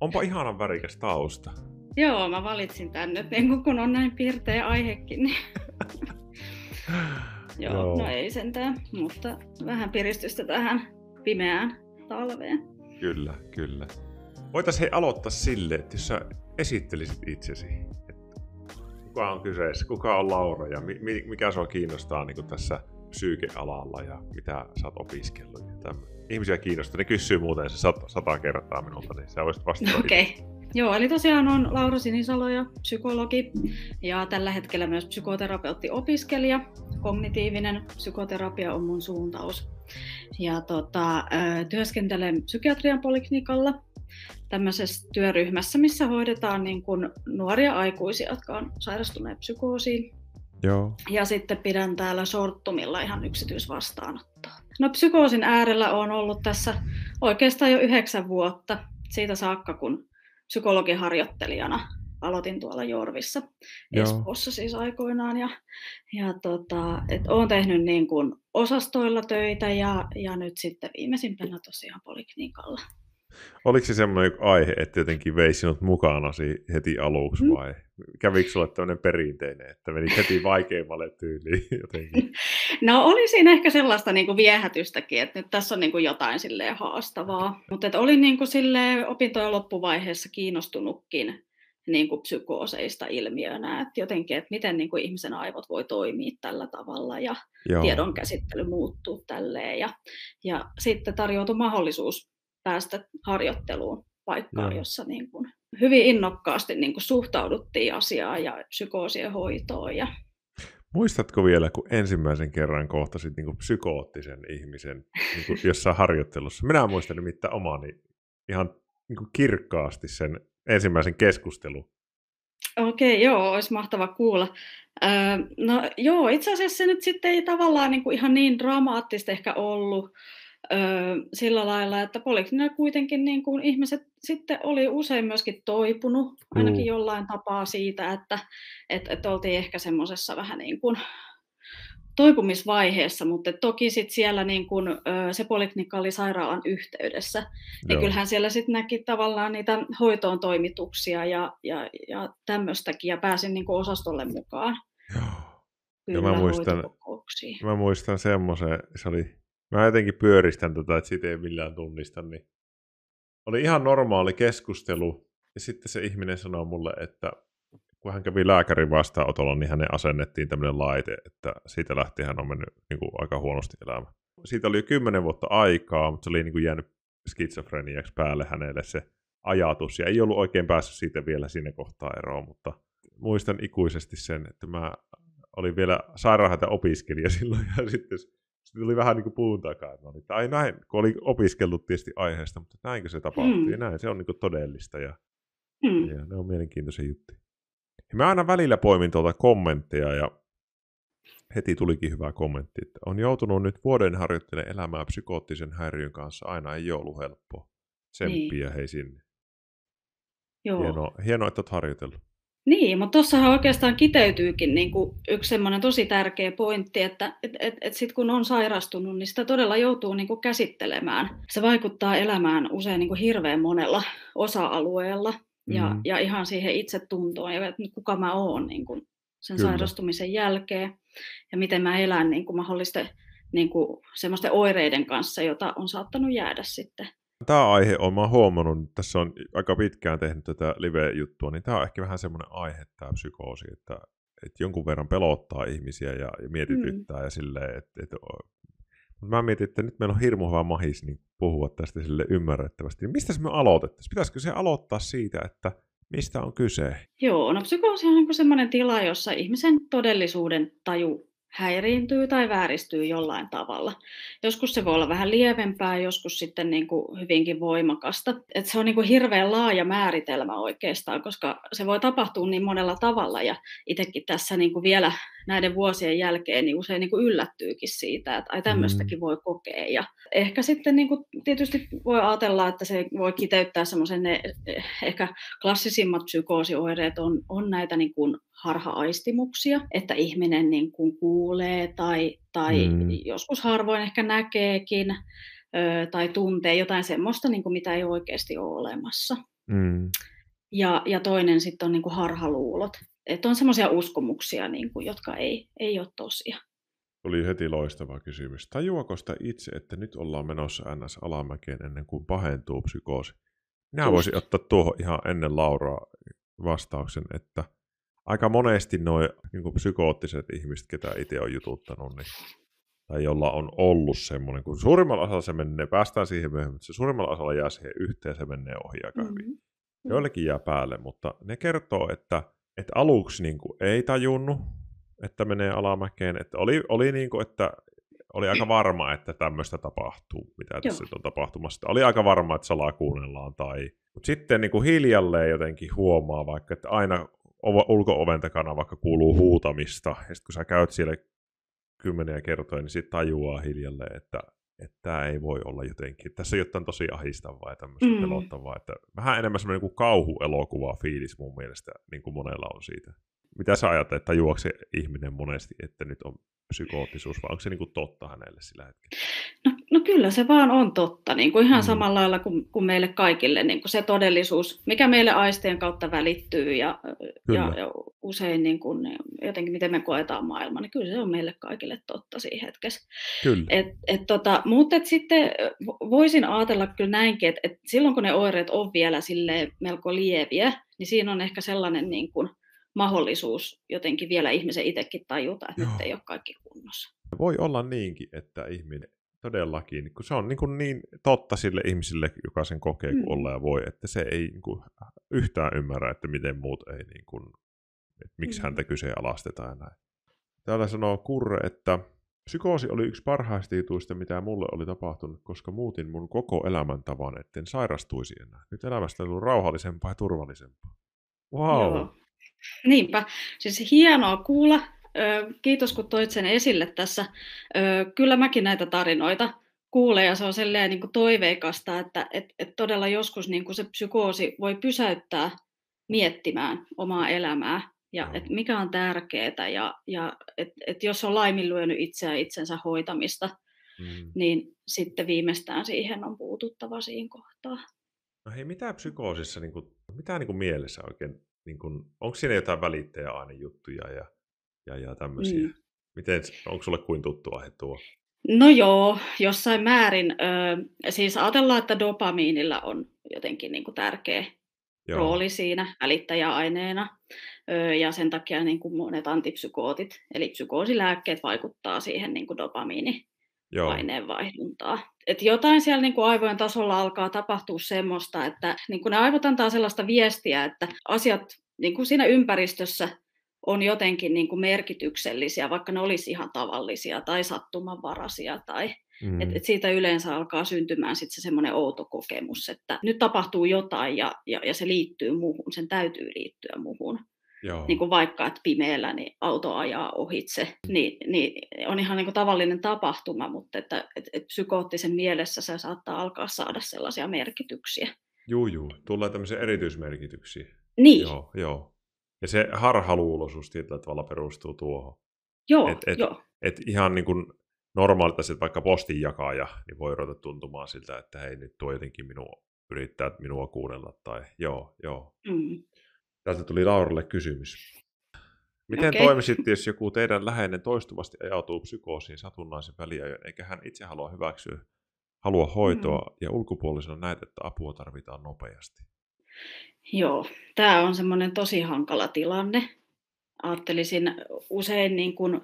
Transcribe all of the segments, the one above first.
onpa ihanan värikäs tausta. Joo, mä valitsin tän nyt, niin kun on näin pirteä aihekin. Niin... Joo, Joo, no ei sentään, mutta vähän piristystä tähän pimeään talveen. Kyllä, kyllä. Voitaisiin hei aloittaa sille, että jos sä esittelisit itsesi, että kuka on kyseessä, kuka on Laura ja mikä sua kiinnostaa niin tässä psyykealalla ja mitä sä oot opiskellut ja tämmöinen. Ihmisiä kiinnostaa, ne kysyy muuten se sata, sata kertaa minulta, niin sä voisit vastata Okei. Okay. Joo, eli tosiaan on Laura Sinisalo ja psykologi ja tällä hetkellä myös psykoterapeutti-opiskelija. Kognitiivinen psykoterapia on mun suuntaus. Ja tota, työskentelen psykiatrian poliklinikalla tämmöisessä työryhmässä, missä hoidetaan niin kuin nuoria aikuisia, jotka on sairastuneet psykoosiin. Joo. Ja sitten pidän täällä sorttumilla ihan yksityisvastaanottoa. No psykoosin äärellä on ollut tässä oikeastaan jo yhdeksän vuotta siitä saakka, kun psykologiharjoittelijana aloitin tuolla Jorvissa Joo. Espoossa siis aikoinaan. Ja, ja tota, et olen tehnyt niin kuin osastoilla töitä ja, ja nyt sitten viimeisimpänä tosiaan poliklinikalla. Oliko se semmoinen aihe, että jotenkin vei sinut mukana heti aluksi mm. vai mm. kävikö sulle tämmöinen perinteinen, että meni heti vaikeimmalle tyyliin jotenkin? No oli siinä ehkä sellaista niin kuin viehätystäkin, että nyt tässä on niin kuin jotain silleen haastavaa. Mutta olin niin kuin silleen opintojen loppuvaiheessa kiinnostunutkin niin kuin psykooseista ilmiönä, että jotenkin, että miten niin kuin ihmisen aivot voi toimia tällä tavalla ja Joo. tiedon käsittely muuttuu tälleen. Ja, ja sitten tarjoutui mahdollisuus päästä harjoitteluun paikkaan, Joo. jossa niin kuin hyvin innokkaasti niin kuin suhtauduttiin asiaan ja psykoosien hoitoon. Ja... Muistatko vielä, kun ensimmäisen kerran kohtasit niin kuin psykoottisen ihmisen niin kuin jossain harjoittelussa? Minä muistan nimittäin omani ihan niin kuin kirkkaasti sen ensimmäisen keskustelun. Okei, joo, olisi mahtava kuulla. Öö, no joo, itse asiassa se nyt sitten ei tavallaan niin kuin ihan niin dramaattista ehkä ollut öö, sillä lailla, että poliklinikalla kuitenkin niin kuin ihmiset sitten oli usein myöskin toipunut, ainakin mm. jollain tapaa siitä, että et, et oltiin ehkä semmoisessa vähän niin kuin toipumisvaiheessa, mutta toki sit siellä niin kun, se poliklinikka oli sairaalan yhteydessä. Joo. Ja kyllähän siellä sitten näki tavallaan niitä hoitoon toimituksia ja, ja, ja tämmöistäkin, ja pääsin niin osastolle mukaan. Joo. ja mä muistan, mä muistan semmoisen, se oli, mä jotenkin pyöristän tätä, että siitä ei millään tunnista, niin oli ihan normaali keskustelu, ja sitten se ihminen sanoi mulle, että kun hän kävi lääkärin vastaanotolla, niin hänen asennettiin tämmöinen laite, että siitä lähtien hän on mennyt niin kuin, aika huonosti elämä. Siitä oli jo kymmenen vuotta aikaa, mutta se oli niin kuin, jäänyt skitsofreniaksi päälle hänelle se ajatus, ja ei ollut oikein päässyt siitä vielä sinne kohtaa eroon, mutta muistan ikuisesti sen, että mä olin vielä sairaanhoitaja opiskelija silloin, ja sitten tuli vähän niin kuin puun takaa, no, että ai näin, kun oli opiskellut tietysti aiheesta, mutta näinkö se tapahtui, mm. näin se on niin kuin todellista, ja, mm. ja ne on mielenkiintoisia juttuja. Ja mä aina välillä poimin tuolta kommentteja ja heti tulikin hyvä kommentti, että on joutunut nyt vuoden harjoittelemaan elämää psykoottisen häiriön kanssa. Aina ei ole ollut helppoa. Tsemppiä niin. hei sinne. Joo. Hienoa, hienoa, että olet harjoitellut. Niin, mutta tuossahan oikeastaan kiteytyykin niin kuin yksi semmoinen tosi tärkeä pointti, että et, et, et sit kun on sairastunut, niin sitä todella joutuu niin kuin käsittelemään. Se vaikuttaa elämään usein niin kuin hirveän monella osa-alueella ja, mm. ja ihan siihen itsetuntoon ja että kuka mä oon niin kuin sen Kyllä. sairastumisen jälkeen ja miten mä elän niin kuin mahdollisten niin kuin semmoisten oireiden kanssa, jota on saattanut jäädä sitten. Tämä aihe on, mä oon huomannut, tässä on aika pitkään tehnyt tätä live-juttua, niin tämä on ehkä vähän semmoinen aihe, tämä psykoosi, että, että jonkun verran pelottaa ihmisiä ja, ja mietityttää mm. ja silleen, että, että mutta mä mietin, että nyt meillä on hirmu hyvä mahis niin puhua tästä sille ymmärrettävästi. Mistä me aloitettaisiin? Pitäisikö se aloittaa siitä, että mistä on kyse? Joo, no psykoosi on niin sellainen tila, jossa ihmisen todellisuuden taju häiriintyy tai vääristyy jollain tavalla. Joskus se voi olla vähän lievempää, joskus sitten niin kuin hyvinkin voimakasta. Et se on niin kuin hirveän laaja määritelmä oikeastaan, koska se voi tapahtua niin monella tavalla. Ja itsekin tässä niin kuin vielä näiden vuosien jälkeen niin usein niin kuin yllättyykin siitä, että ai tämmöistäkin mm. voi kokea. Ja ehkä sitten niin kuin tietysti voi ajatella, että se voi kiteyttää semmoisen ne ehkä klassisimmat psykoosioireet on, on näitä niin kuin harha-aistimuksia, että ihminen niin kuin kuulee tai, tai mm. joskus harvoin ehkä näkeekin ö, tai tuntee jotain semmoista, niin kuin mitä ei oikeasti ole olemassa. Mm. Ja, ja toinen sitten on niin kuin harhaluulot. Että on semmoisia uskomuksia, niin kuin, jotka ei, ei ole tosia. Oli heti loistava kysymys. Tajuako sitä itse, että nyt ollaan menossa NS alamäkeen ennen kuin pahentuu psykoosi? Minä Just. voisin ottaa tuohon ihan ennen Lauraa vastauksen, että aika monesti nuo niin psykoottiset ihmiset, ketä itse on jututtanut, niin, tai jolla on ollut semmoinen, kun suurimmalla osalla se menee, päästään siihen myöhemmin, mutta se suurimmalla osalla jää siihen yhteen, se menee ohi aika mm-hmm. hyvin. Joillekin jää päälle, mutta ne kertoo, että, että aluksi niin kuin ei tajunnut, että menee alamäkeen, että oli, oli niin kuin, että oli aika varma, että tämmöistä tapahtuu, mitä tässä on tapahtumassa. Oli aika varma, että salaa kuunnellaan. Tai... Mutta sitten niin kuin hiljalleen jotenkin huomaa vaikka, että aina ulko-oven takana vaikka kuuluu huutamista, ja sitten kun sä käyt siellä kymmeniä kertoja, niin sitten tajuaa hiljalleen, että että tämä ei voi olla jotenkin, tässä on jotain tosi ahistavaa ja tämmöistä mm. pelottavaa, että vähän enemmän semmoinen kuin kauhuelokuva fiilis mun mielestä, niin kuin monella on siitä. Mitä sä ajattelet, että juokse ihminen monesti, että nyt on psykoottisuus, vai onko se niin kuin totta hänelle sillä hetkellä? No kyllä se vaan on totta, niin kuin ihan mm. samalla lailla kuin, kuin meille kaikille, niin kuin se todellisuus, mikä meille aistien kautta välittyy ja, ja, ja usein niin kuin, jotenkin miten me koetaan maailma, niin kyllä se on meille kaikille totta siinä hetkessä. Kyllä. Et, et tota, mutta et sitten voisin ajatella kyllä näinkin, että et silloin kun ne oireet on vielä melko lieviä, niin siinä on ehkä sellainen niin kuin, mahdollisuus jotenkin vielä ihmisen itsekin tajuta, että Joo. nyt ei ole kaikki kunnossa. Voi olla niinkin, että ihminen todellakin, kun se on niin, kuin niin totta sille ihmisille, joka sen kokee, kun mm. olla ja voi, että se ei niin kuin yhtään ymmärrä, että miten muut ei, niin kuin, että miksi mm. häntä kyseenalaistetaan ja näin. Täällä sanoo Kurre, että psykoosi oli yksi parhaista jutuista, mitä mulle oli tapahtunut, koska muutin mun koko elämäntavan, etten sairastuisi enää. Nyt elämästä on ollut rauhallisempaa ja turvallisempaa. Wow. Joo. Niinpä, siis hienoa kuulla. Kiitos kun toit sen esille tässä. Kyllä mäkin näitä tarinoita kuulen ja se on sellainen niin kuin toiveikasta, että et, et todella joskus niin kuin se psykoosi voi pysäyttää miettimään omaa elämää ja et mikä on tärkeää ja, ja et, et jos on laiminlyönyt itseä itsensä hoitamista, mm. niin sitten viimeistään siihen on puututtava siinä kohtaa. No hei, mitä psykoosissa, niin kuin, mitä niin kuin mielessä oikein niin kun, onko siinä jotain välittäjäainejuttuja ja, ja, ja tämmöisiä? Mm. Miten, onko sulle kuin tuttu aihe tuo? No joo, jossain määrin. Ö, siis ajatellaan, että dopamiinilla on jotenkin niin kuin tärkeä joo. rooli siinä välittäjäaineena. Ö, ja sen takia niin kuin monet antipsykootit, eli psykoosilääkkeet, vaikuttaa siihen niin kuin dopamiini aineenvaihduntaa. Et jotain siellä niin kuin aivojen tasolla alkaa tapahtua semmoista, että niin kuin ne aivot antaa sellaista viestiä, että asiat niin kuin siinä ympäristössä on jotenkin niin kuin merkityksellisiä, vaikka ne olisi ihan tavallisia tai sattumanvaraisia. Tai, mm. et, et siitä yleensä alkaa syntymään sitten se semmoinen outo kokemus, että nyt tapahtuu jotain ja, ja, ja se liittyy muuhun, sen täytyy liittyä muuhun. Joo. Niin kuin vaikka, että pimeällä niin auto ajaa ohitse, niin, niin on ihan niin kuin tavallinen tapahtuma, mutta että, että, että psykoottisen mielessä se saattaa alkaa saada sellaisia merkityksiä. Juu, juu. Tulee tämmöisiä erityismerkityksiä. Niin. Joo, joo. Ja se harhaluuloisuus tietyllä tavalla perustuu tuohon. Joo, et, et, joo. Et ihan niin kuin normaalita, että vaikka postin jakaja, niin voi ruveta tuntumaan siltä, että hei, nyt tuo jotenkin minua, yrittää minua kuunnella. Tai joo, joo. Mm. Täältä tuli Lauralle kysymys. Miten okay. toimisit, jos joku teidän läheinen toistuvasti ajautuu psykoosiin satunnaisen väliajoin, eikä hän itse halua hyväksyä, halua hoitoa, mm. ja ulkopuolisena näet, että apua tarvitaan nopeasti? Joo, tämä on semmoinen tosi hankala tilanne. Ajattelisin usein niin kuin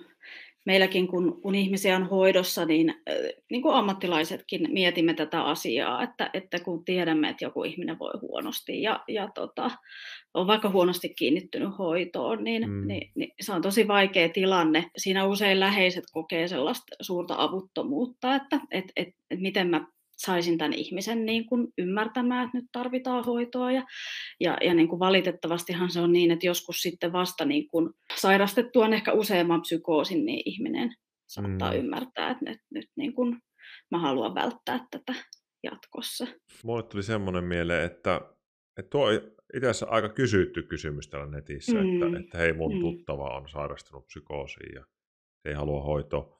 meilläkin, kun, kun ihmisiä on hoidossa, niin, niin kuin ammattilaisetkin mietimme tätä asiaa, että, että kun tiedämme, että joku ihminen voi huonosti ja, ja tota, on vaikka huonosti kiinnittynyt hoitoon, niin, mm. niin, niin se on tosi vaikea tilanne. Siinä usein läheiset kokee sellaista suurta avuttomuutta, että et, et, et miten mä saisin tämän ihmisen niin kuin ymmärtämään, että nyt tarvitaan hoitoa. Ja, ja, ja niin kuin valitettavastihan se on niin, että joskus sitten vasta niin kuin sairastettuaan ehkä useamman psykoosin, niin ihminen saattaa mm. ymmärtää, että nyt, nyt niin kuin mä haluan välttää tätä jatkossa. Mulle tuli semmoinen mieleen, että, että tuo itse asiassa aika kysytty kysymys täällä netissä, mm. että, että hei mun mm. tuttava on sairastunut psykoosiin ja ei halua hoitoa.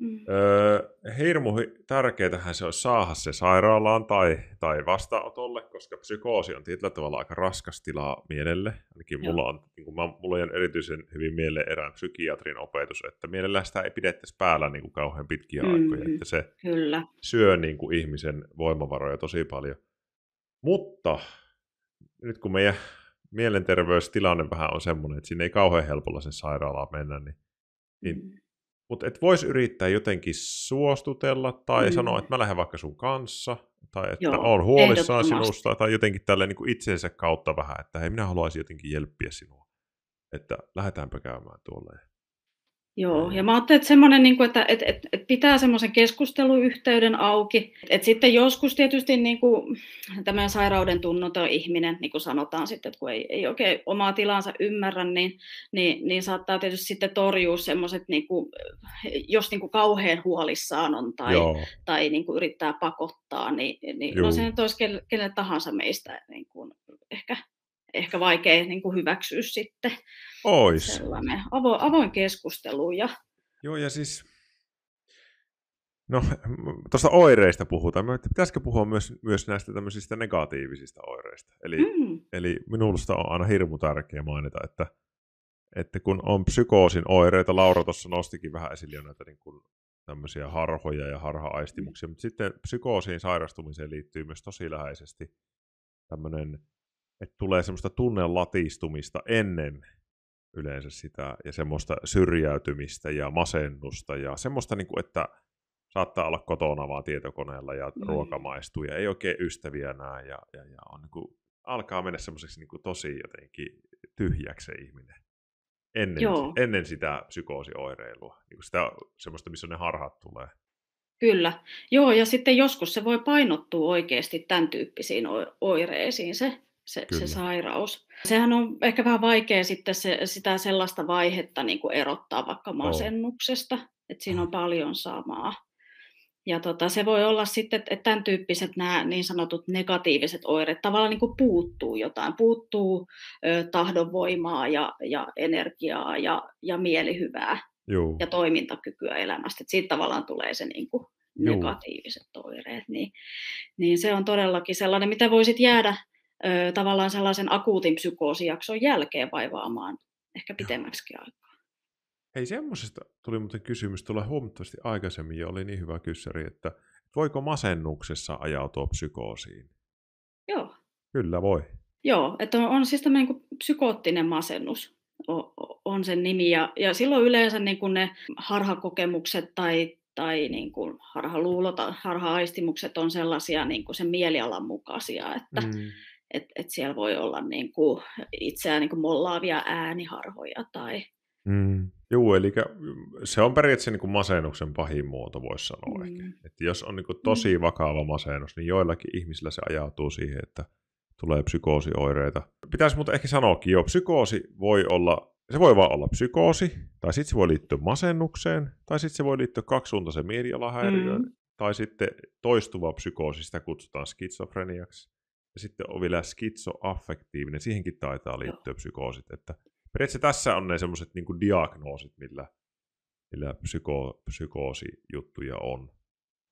Mm. Öö, hirmu tärkeätähän se on saada se sairaalaan tai, tai vastaanotolle, koska psykoosi on tietyllä tavalla aika raskas tila mielelle. Ainakin mulla on, niin kuin mä, mulla on erityisen hyvin mieleen erään psykiatrin opetus, että mielellään sitä ei pidettäisi päällä niin kuin kauhean pitkiä mm, aikoja, että se kyllä. syö niin kuin ihmisen voimavaroja tosi paljon. Mutta nyt kun meidän mielenterveystilanne vähän on semmoinen, että sinne ei kauhean helpolla sen sairaalaan mennä, niin, niin mm mutta et voisi yrittää jotenkin suostutella tai mm. sanoa, että mä lähden vaikka sun kanssa, tai että Joo, on huolissaan sinusta, tai jotenkin tälle niin kuin itsensä kautta vähän, että hei, minä haluaisin jotenkin jelppiä sinua, että lähdetäänpä käymään tuolle. Joo, ja mä ajattelin, että, semmoinen, niin kuin, että, että, että, että pitää semmoisen keskusteluyhteyden auki. Että sitten joskus tietysti niin kuin, tämän sairauden tunnoton ihminen, niin kuin sanotaan sitten, että kun ei, ei oikein omaa tilansa ymmärrä, niin, niin, niin saattaa tietysti sitten torjua semmoiset, niin kuin, jos niin kuin kauhean huolissaan on tai, tai niin kuin yrittää pakottaa, niin, niin no se nyt olisi kenelle tahansa meistä niin kuin, ehkä ehkä vaikea niin kuin hyväksyä sitten. Ois. Sellainen avo, avoin keskustelu. Ja... Joo, ja siis No, tuosta oireista puhutaan. Mä pitäisikö puhua myös, myös näistä tämmöisistä negatiivisista oireista? Eli, mm. eli minusta on aina hirmu tärkeää mainita, että, että kun on psykoosin oireita, Laura tuossa nostikin vähän esille jo näitä niin kuin tämmöisiä harhoja ja harha-aistimuksia, mutta sitten psykoosiin sairastumiseen liittyy myös tosi läheisesti tämmöinen että tulee semmoista tunnelatistumista ennen yleensä sitä ja semmoista syrjäytymistä ja masennusta ja semmoista, niin kuin, että saattaa olla kotona vaan tietokoneella ja mm. ruoka maistuu ja ei oikein ystäviä näe ja, ja, ja on, niin kuin, alkaa mennä semmoiseksi niin kuin, tosi jotenkin tyhjäksi se ihminen. Ennen, ennen sitä psykoosioireilua, niin kuin sitä semmoista, missä ne harhat tulee. Kyllä. Joo, ja sitten joskus se voi painottua oikeasti tämän tyyppisiin oireisiin se se, se sairaus. Sehän on ehkä vähän vaikea sitten se, sitä sellaista vaihetta niin kuin erottaa vaikka masennuksesta, oh. että siinä on paljon samaa. Ja tota, se voi olla sitten, että tämän tyyppiset nämä niin sanotut negatiiviset oireet tavallaan niin kuin puuttuu jotain, puuttuu ö, tahdonvoimaa ja, ja energiaa ja, ja mielihyvää Joo. ja toimintakykyä elämästä. Että siitä tavallaan tulee se niin kuin negatiiviset oireet. Niin, niin se on todellakin sellainen, mitä voisit jäädä ö, tavallaan sellaisen akuutin psykoosijakson jälkeen vaivaamaan ehkä pitemmäksi aikaa. Hei, semmoisesta tuli muuten kysymys tulla huomattavasti aikaisemmin ja oli niin hyvä kyssäri, että voiko masennuksessa ajautua psykoosiin? Joo. Kyllä voi. Joo, että on, on siis tämmöinen niin psykoottinen masennus on sen nimi. Ja, ja silloin yleensä niin kuin ne harhakokemukset tai, tai niin kuin harhaluulot, harha-aistimukset on sellaisia niin kuin sen mielialan mukaisia, että, mm että et siellä voi olla niin kuin itseään niin kuin mollaavia ääniharhoja tai... Mm. Joo, eli se on periaatteessa niin kuin masennuksen pahin muoto, voisi sanoa mm. ehkä. Että jos on niin kuin tosi mm. vakava masennus, niin joillakin ihmisillä se ajautuu siihen, että tulee psykoosioireita. Pitäisi mutta ehkä sanoakin jo, psykoosi voi olla, se voi vaan olla psykoosi, tai sitten se voi liittyä masennukseen, tai sitten se voi liittyä kaksisuuntaisen mielialahäiriöön, mm. tai sitten toistuva psykoosi, sitä kutsutaan skitsofreniaksi. Ja sitten on vielä skitsoaffektiivinen, siihenkin taitaa liittyä psykoosit. Että periaatteessa tässä on ne semmoiset niin diagnoosit, millä, millä psyko, psykoosijuttuja on.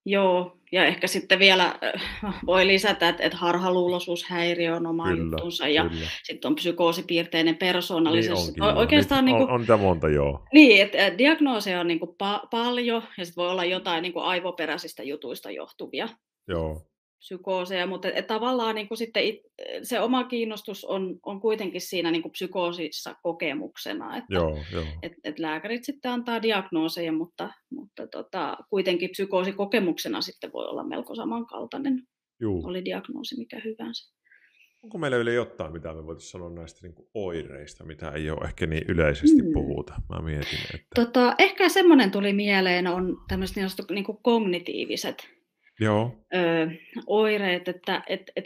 Joo, ja ehkä sitten vielä äh, voi lisätä, että, että harhaluuloisuushäiriö on oma kyllä, juttunsa ja kyllä. sitten on psykoosipiirteinen persoonallisuus. Niin onkin, Oikeastaan niin kuin, on, on monta, joo. Niin, että diagnooseja on niin kuin pa- paljon ja sitten voi olla jotain niin kuin aivoperäisistä jutuista johtuvia. Joo psykooseja, mutta et, tavallaan niin kuin sitten it, se oma kiinnostus on, on kuitenkin siinä niin kuin psykoosissa kokemuksena, että joo, joo. Et, et lääkärit sitten antaa diagnooseja, mutta, mutta tota, kuitenkin psykoosikokemuksena sitten voi olla melko samankaltainen, Juu. oli diagnoosi mikä hyvänsä. Onko meillä yli jotain, mitä me voitaisiin sanoa näistä niin kuin oireista, mitä ei ole ehkä niin yleisesti mm. puhuta? Mä mietin, että... Tota, ehkä semmoinen tuli mieleen, on tämmöiset niin, niin kuin kognitiiviset Joo. Ö, oireet, että et, et,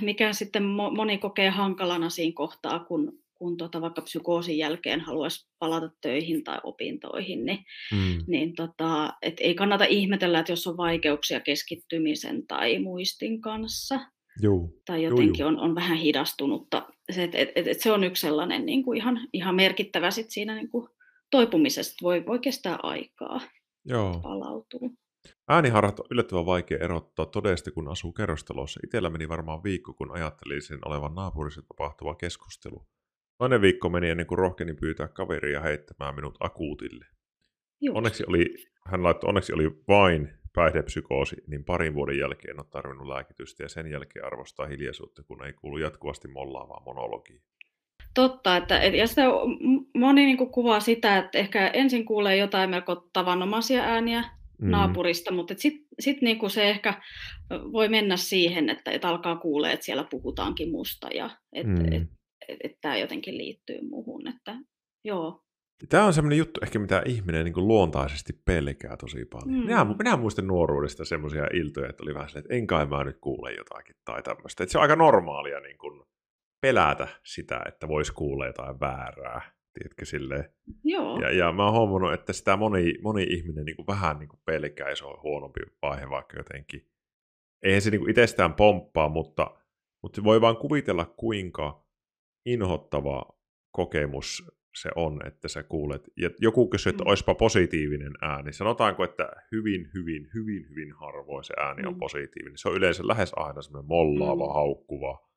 mikä sitten moni kokee hankalana siinä kohtaa, kun, kun tota, vaikka psykoosin jälkeen haluaisi palata töihin tai opintoihin, niin, mm. niin tota, et ei kannata ihmetellä, että jos on vaikeuksia keskittymisen tai muistin kanssa. Joo. Tai jotenkin joo, On, on vähän hidastunutta. Se, et, et, et, et se on yksi sellainen niin kuin ihan, ihan merkittävä sit siinä niin kuin toipumisesta, voi, voi kestää aikaa. Joo. palautuu. Ääniharhat on yllättävän vaikea erottaa todesta, kun asuu kerrostalossa. Itellä meni varmaan viikko, kun ajattelin sen olevan naapurissa tapahtuva keskustelu. Toinen viikko meni ennen kuin rohkeni pyytää kaveria heittämään minut akuutille. Just. Onneksi oli, hän laittoi, onneksi oli vain päihdepsykoosi, niin parin vuoden jälkeen en ole tarvinnut lääkitystä ja sen jälkeen arvostaa hiljaisuutta, kun ei kuulu jatkuvasti mollaavaa monologia. Totta, että, ja sitä moni niin kuin kuvaa sitä, että ehkä ensin kuulee jotain melko tavanomaisia ääniä mm. naapurista, mutta sitten sit niin kuin se ehkä voi mennä siihen, että, että alkaa kuulee, että siellä puhutaankin musta ja että mm. et, et, et tämä jotenkin liittyy muuhun. Että, joo. Tämä on semmoinen juttu ehkä, mitä ihminen niin luontaisesti pelkää tosi paljon. Mm. Minä, minä muistan nuoruudesta semmoisia iltoja, että oli vähän silleen, että en kai mä nyt kuule jotakin tai tämmöistä. Että se on aika normaalia niin kuin pelätä sitä, että voisi kuulla jotain väärää. Tiedätkö, silleen. Joo. Ja, ja mä oon huomannut, että sitä moni, moni ihminen niin kuin vähän niin kuin pelkää, ja se on huonompi vaihe vaikka jotenkin. Eihän se niin kuin itsestään pomppaa, mutta, mutta se voi vaan kuvitella, kuinka inhottava kokemus se on, että sä kuulet. Ja joku kysyy, että mm. olisipa positiivinen ääni. Sanotaanko, että hyvin, hyvin, hyvin, hyvin harvoin se ääni mm. on positiivinen. Se on yleensä lähes aina semmoinen mollaava, mm. haukkuva,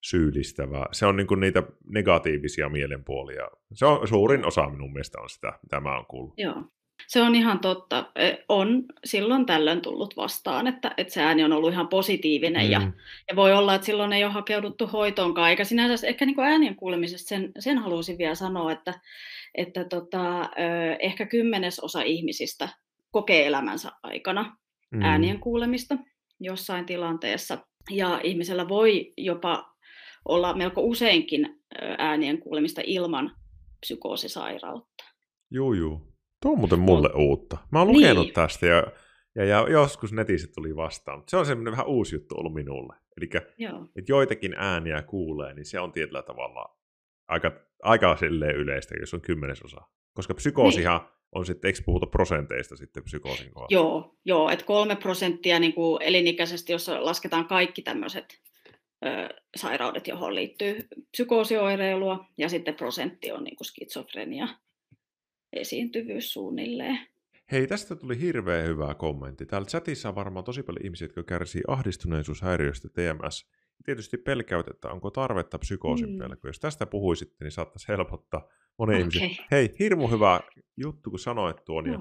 syyllistävä. Se on niin kuin niitä negatiivisia mielenpuolia. Se on suurin osa minun mielestä on sitä, mitä mä oon kuullut. Joo. Se on ihan totta. E, on silloin tällöin tullut vastaan, että, että se ääni on ollut ihan positiivinen mm. ja, ja voi olla, että silloin ei ole hakeuduttu hoitoonkaan. Eikä sinänsä ehkä niin äänien kuulemisesta sen, sen haluaisin vielä sanoa, että, että tota, ehkä kymmenesosa ihmisistä kokee elämänsä aikana mm. äänien kuulemista jossain tilanteessa. Ja ihmisellä voi jopa olla melko useinkin äänien kuulemista ilman psykoosisairautta. Joo, joo. Tuo on muuten mulle no, uutta. Mä oon lukenut niin. tästä ja, ja, ja joskus netissä tuli vastaan. Se on semmoinen vähän uusi juttu ollut minulle. Eli että joitakin ääniä kuulee, niin se on tietyllä tavalla aika, aika silleen yleistä, jos on kymmenesosa. Koska psykoosihan niin. on sitten, eikö puhuta prosenteista sitten psykoosin kohdalla? Joo, joo että kolme prosenttia niin kuin elinikäisesti, jos lasketaan kaikki tämmöiset sairaudet, johon liittyy psykoosioireilua, ja sitten prosentti on niin kuin skitsofrenia esiintyvyys suunnilleen. Hei, tästä tuli hirveän hyvä kommentti. Täällä chatissa on varmaan tosi paljon ihmisiä, jotka kärsii ahdistuneisuushäiriöstä TMS. Tietysti pelkäyt, että onko tarvetta psykoosin mm. pelko. Jos tästä puhuisitte, niin saattaisi helpottaa monen okay. ihmisen. Hei, hirmu hyvä juttu, kun sanoit tuon. Ja,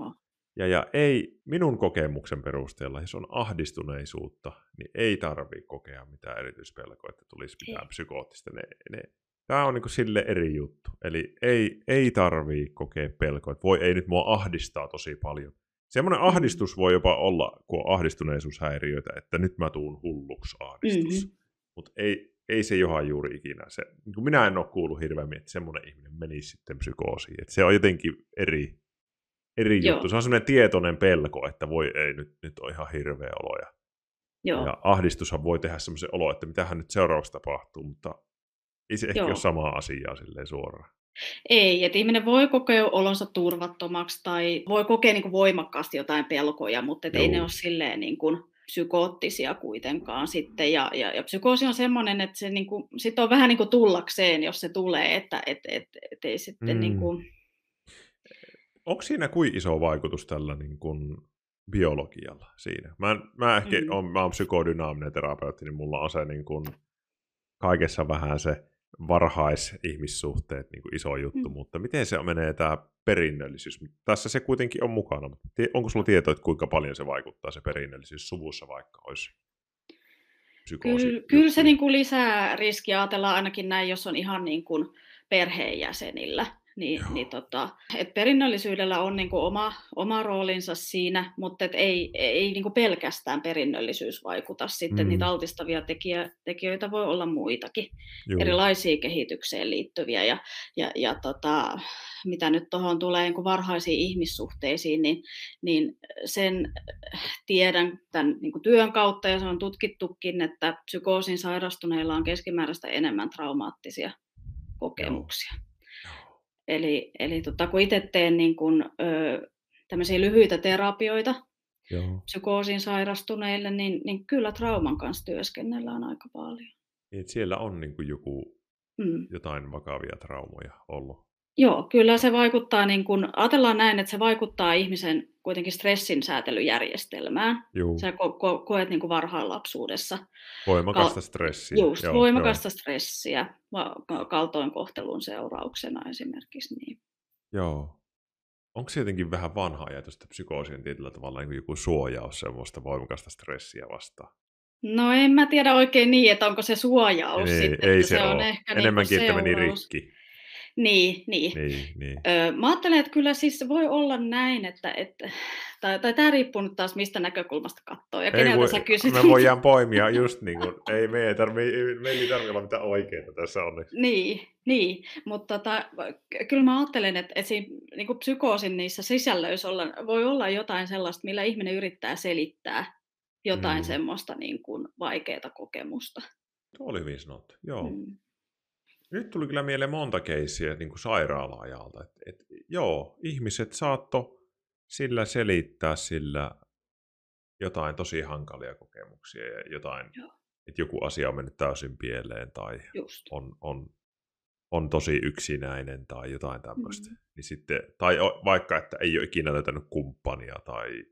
ja, ja ei minun kokemuksen perusteella, jos on ahdistuneisuutta, niin ei tarvitse kokea mitään erityispelkoa, että tulisi mitään psykoottista. Ne, ne Tämä on niin sille eri juttu. Eli ei, ei tarvii kokea pelkoa, että voi ei nyt mua ahdistaa tosi paljon. Semmoinen mm. ahdistus voi jopa olla, kun on ahdistuneisuushäiriöitä, että nyt mä tuun hulluksi ahdistus. Mm-hmm. Mutta ei, ei se joha juuri ikinä. Se, niin minä en ole kuullut hirveämmin, että semmoinen ihminen menisi sitten psykoosiin. Että se on jotenkin eri, eri juttu. Se on semmoinen tietoinen pelko, että voi ei, nyt, nyt on ihan hirveä olo. Ja, Joo. ja ahdistushan voi tehdä semmoisen olo, että mitähän nyt seuraavaksi tapahtuu, mutta ei se ehkä Joo. ole samaa asiaa silleen suoraan. Ei, että ihminen voi kokea olonsa turvattomaksi tai voi kokea niin kuin voimakkaasti jotain pelkoja, mutta ei ne ole silleen niin kuin psykoottisia kuitenkaan sitten. Ja, ja, ja psykoosi on semmoinen, että se niin kuin, sit on vähän niin kuin tullakseen, jos se tulee, että et, et, et ei sitten mm. niin kuin... Onko siinä kuin iso vaikutus tällä niin kuin biologialla siinä? Mä, mä ehkä mm. on, mä oon psykodynaaminen terapeutti, niin mulla on se niin kuin kaikessa vähän se varhaisihmissuhteet niin kuin iso juttu, mm. mutta miten se menee tämä perinnöllisyys? Tässä se kuitenkin on mukana, mutta onko sulla tietoa, että kuinka paljon se vaikuttaa se perinnöllisyys suvussa, vaikka olisi psykoosi? Kyllä, kyllä se niin kuin lisää riskiä, ajatellaan ainakin näin, jos on ihan niin kuin perheenjäsenillä niin, niin tota, et perinnöllisyydellä on niinku oma, oma roolinsa siinä, mutta et ei, ei niinku pelkästään perinnöllisyys vaikuta. Sitten mm. niitä altistavia tekijä, tekijöitä voi olla muitakin, Juu. erilaisia kehitykseen liittyviä. Ja, ja, ja tota, mitä nyt tuohon tulee niinku varhaisiin ihmissuhteisiin, niin, niin sen tiedän tämän niinku työn kautta, ja se on tutkittukin, että psykoosin sairastuneilla on keskimääräistä enemmän traumaattisia kokemuksia. Joo. Eli, eli tota, kun itse teen niin kun, ö, tämmöisiä lyhyitä terapioita Joo. psykoosiin sairastuneille, niin, niin kyllä trauman kanssa työskennellään aika paljon. Niin, siellä on niin kuin joku, mm. jotain vakavia traumoja ollut. Joo, kyllä se vaikuttaa, niin kun, ajatellaan näin, että se vaikuttaa ihmisen kuitenkin stressin säätelyjärjestelmään. Juu. Sä ko- ko- koet niin kuin varhain lapsuudessa. Voimakasta stressiä. Just, joo, voimakasta joo. stressiä kaltoinkohtelun seurauksena esimerkiksi. Niin. Joo. Onko se jotenkin vähän vanha ajatus, että psykoosi on tietyllä tavalla niin joku suojaus semmoista voimakasta stressiä vastaan? No en mä tiedä oikein niin, että onko se suojaus ei, sitten. Ei se, se on ehkä Enemmänkin, niin että meni rikki. Niin, niin. niin, niin. Öö, mä ajattelen, että kyllä siis voi olla näin, että, että tai, tai tämä riippuu nyt taas mistä näkökulmasta katsoo ja keneltä voi, sä kysyt. Me voidaan poimia just niin kuin, ei me ei tarvitse, me ei tarvitse olla mitään oikeaa tässä onneksi. Niin, niin. mutta tota, kyllä mä ajattelen, että esim, niin kuin psykoosin niissä sisällöissä olla, voi olla jotain sellaista, millä ihminen yrittää selittää jotain mm. semmoista niin kuin vaikeaa kokemusta. Tuo oli hyvin sanottu, joo. Mm. Nyt tuli kyllä mieleen monta keissiä niin kuin sairaala-ajalta. Et, et, joo, ihmiset saatto sillä selittää sillä jotain tosi hankalia kokemuksia ja jotain, että joku asia on mennyt täysin pieleen tai on, on, on tosi yksinäinen tai jotain tämmöistä. Mm. Niin sitten, tai vaikka, että ei ole ikinä löytänyt kumppania tai mm.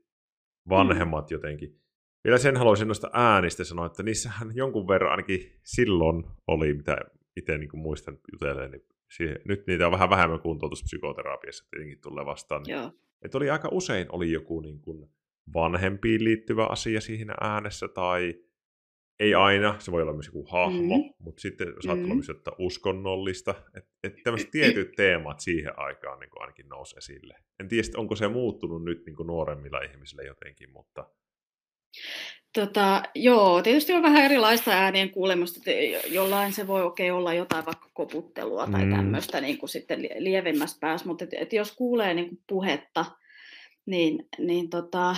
vanhemmat mm. jotenkin. Vielä sen haluaisin noista äänistä sanoa, että niissähän jonkun verran ainakin silloin oli, mitä itse niin muistan jutelleen, niin siihen, nyt niitä on vähän vähemmän kuntoutuspsykoterapiassa tietenkin tulee vastaan. Niin, Joo. Että oli aika usein oli joku niin kuin vanhempiin liittyvä asia siihen äänessä, tai ei aina, se voi olla myös joku hahmo, mm. mutta sitten saattaa mm. olla myös jotain uskonnollista. Että et tämmöiset tietyt teemat siihen aikaan niin kuin ainakin nousi esille. En tiedä, onko se muuttunut nyt niin kuin nuoremmilla ihmisillä jotenkin, mutta Tota, joo, tietysti on vähän erilaista äänien kuulemusta. Jollain se voi okay, olla jotain vaikka koputtelua tai mm. tämmöistä niin kuin sitten lievemmässä päässä, mutta et, et jos kuulee niin kuin puhetta, niin, niin tota,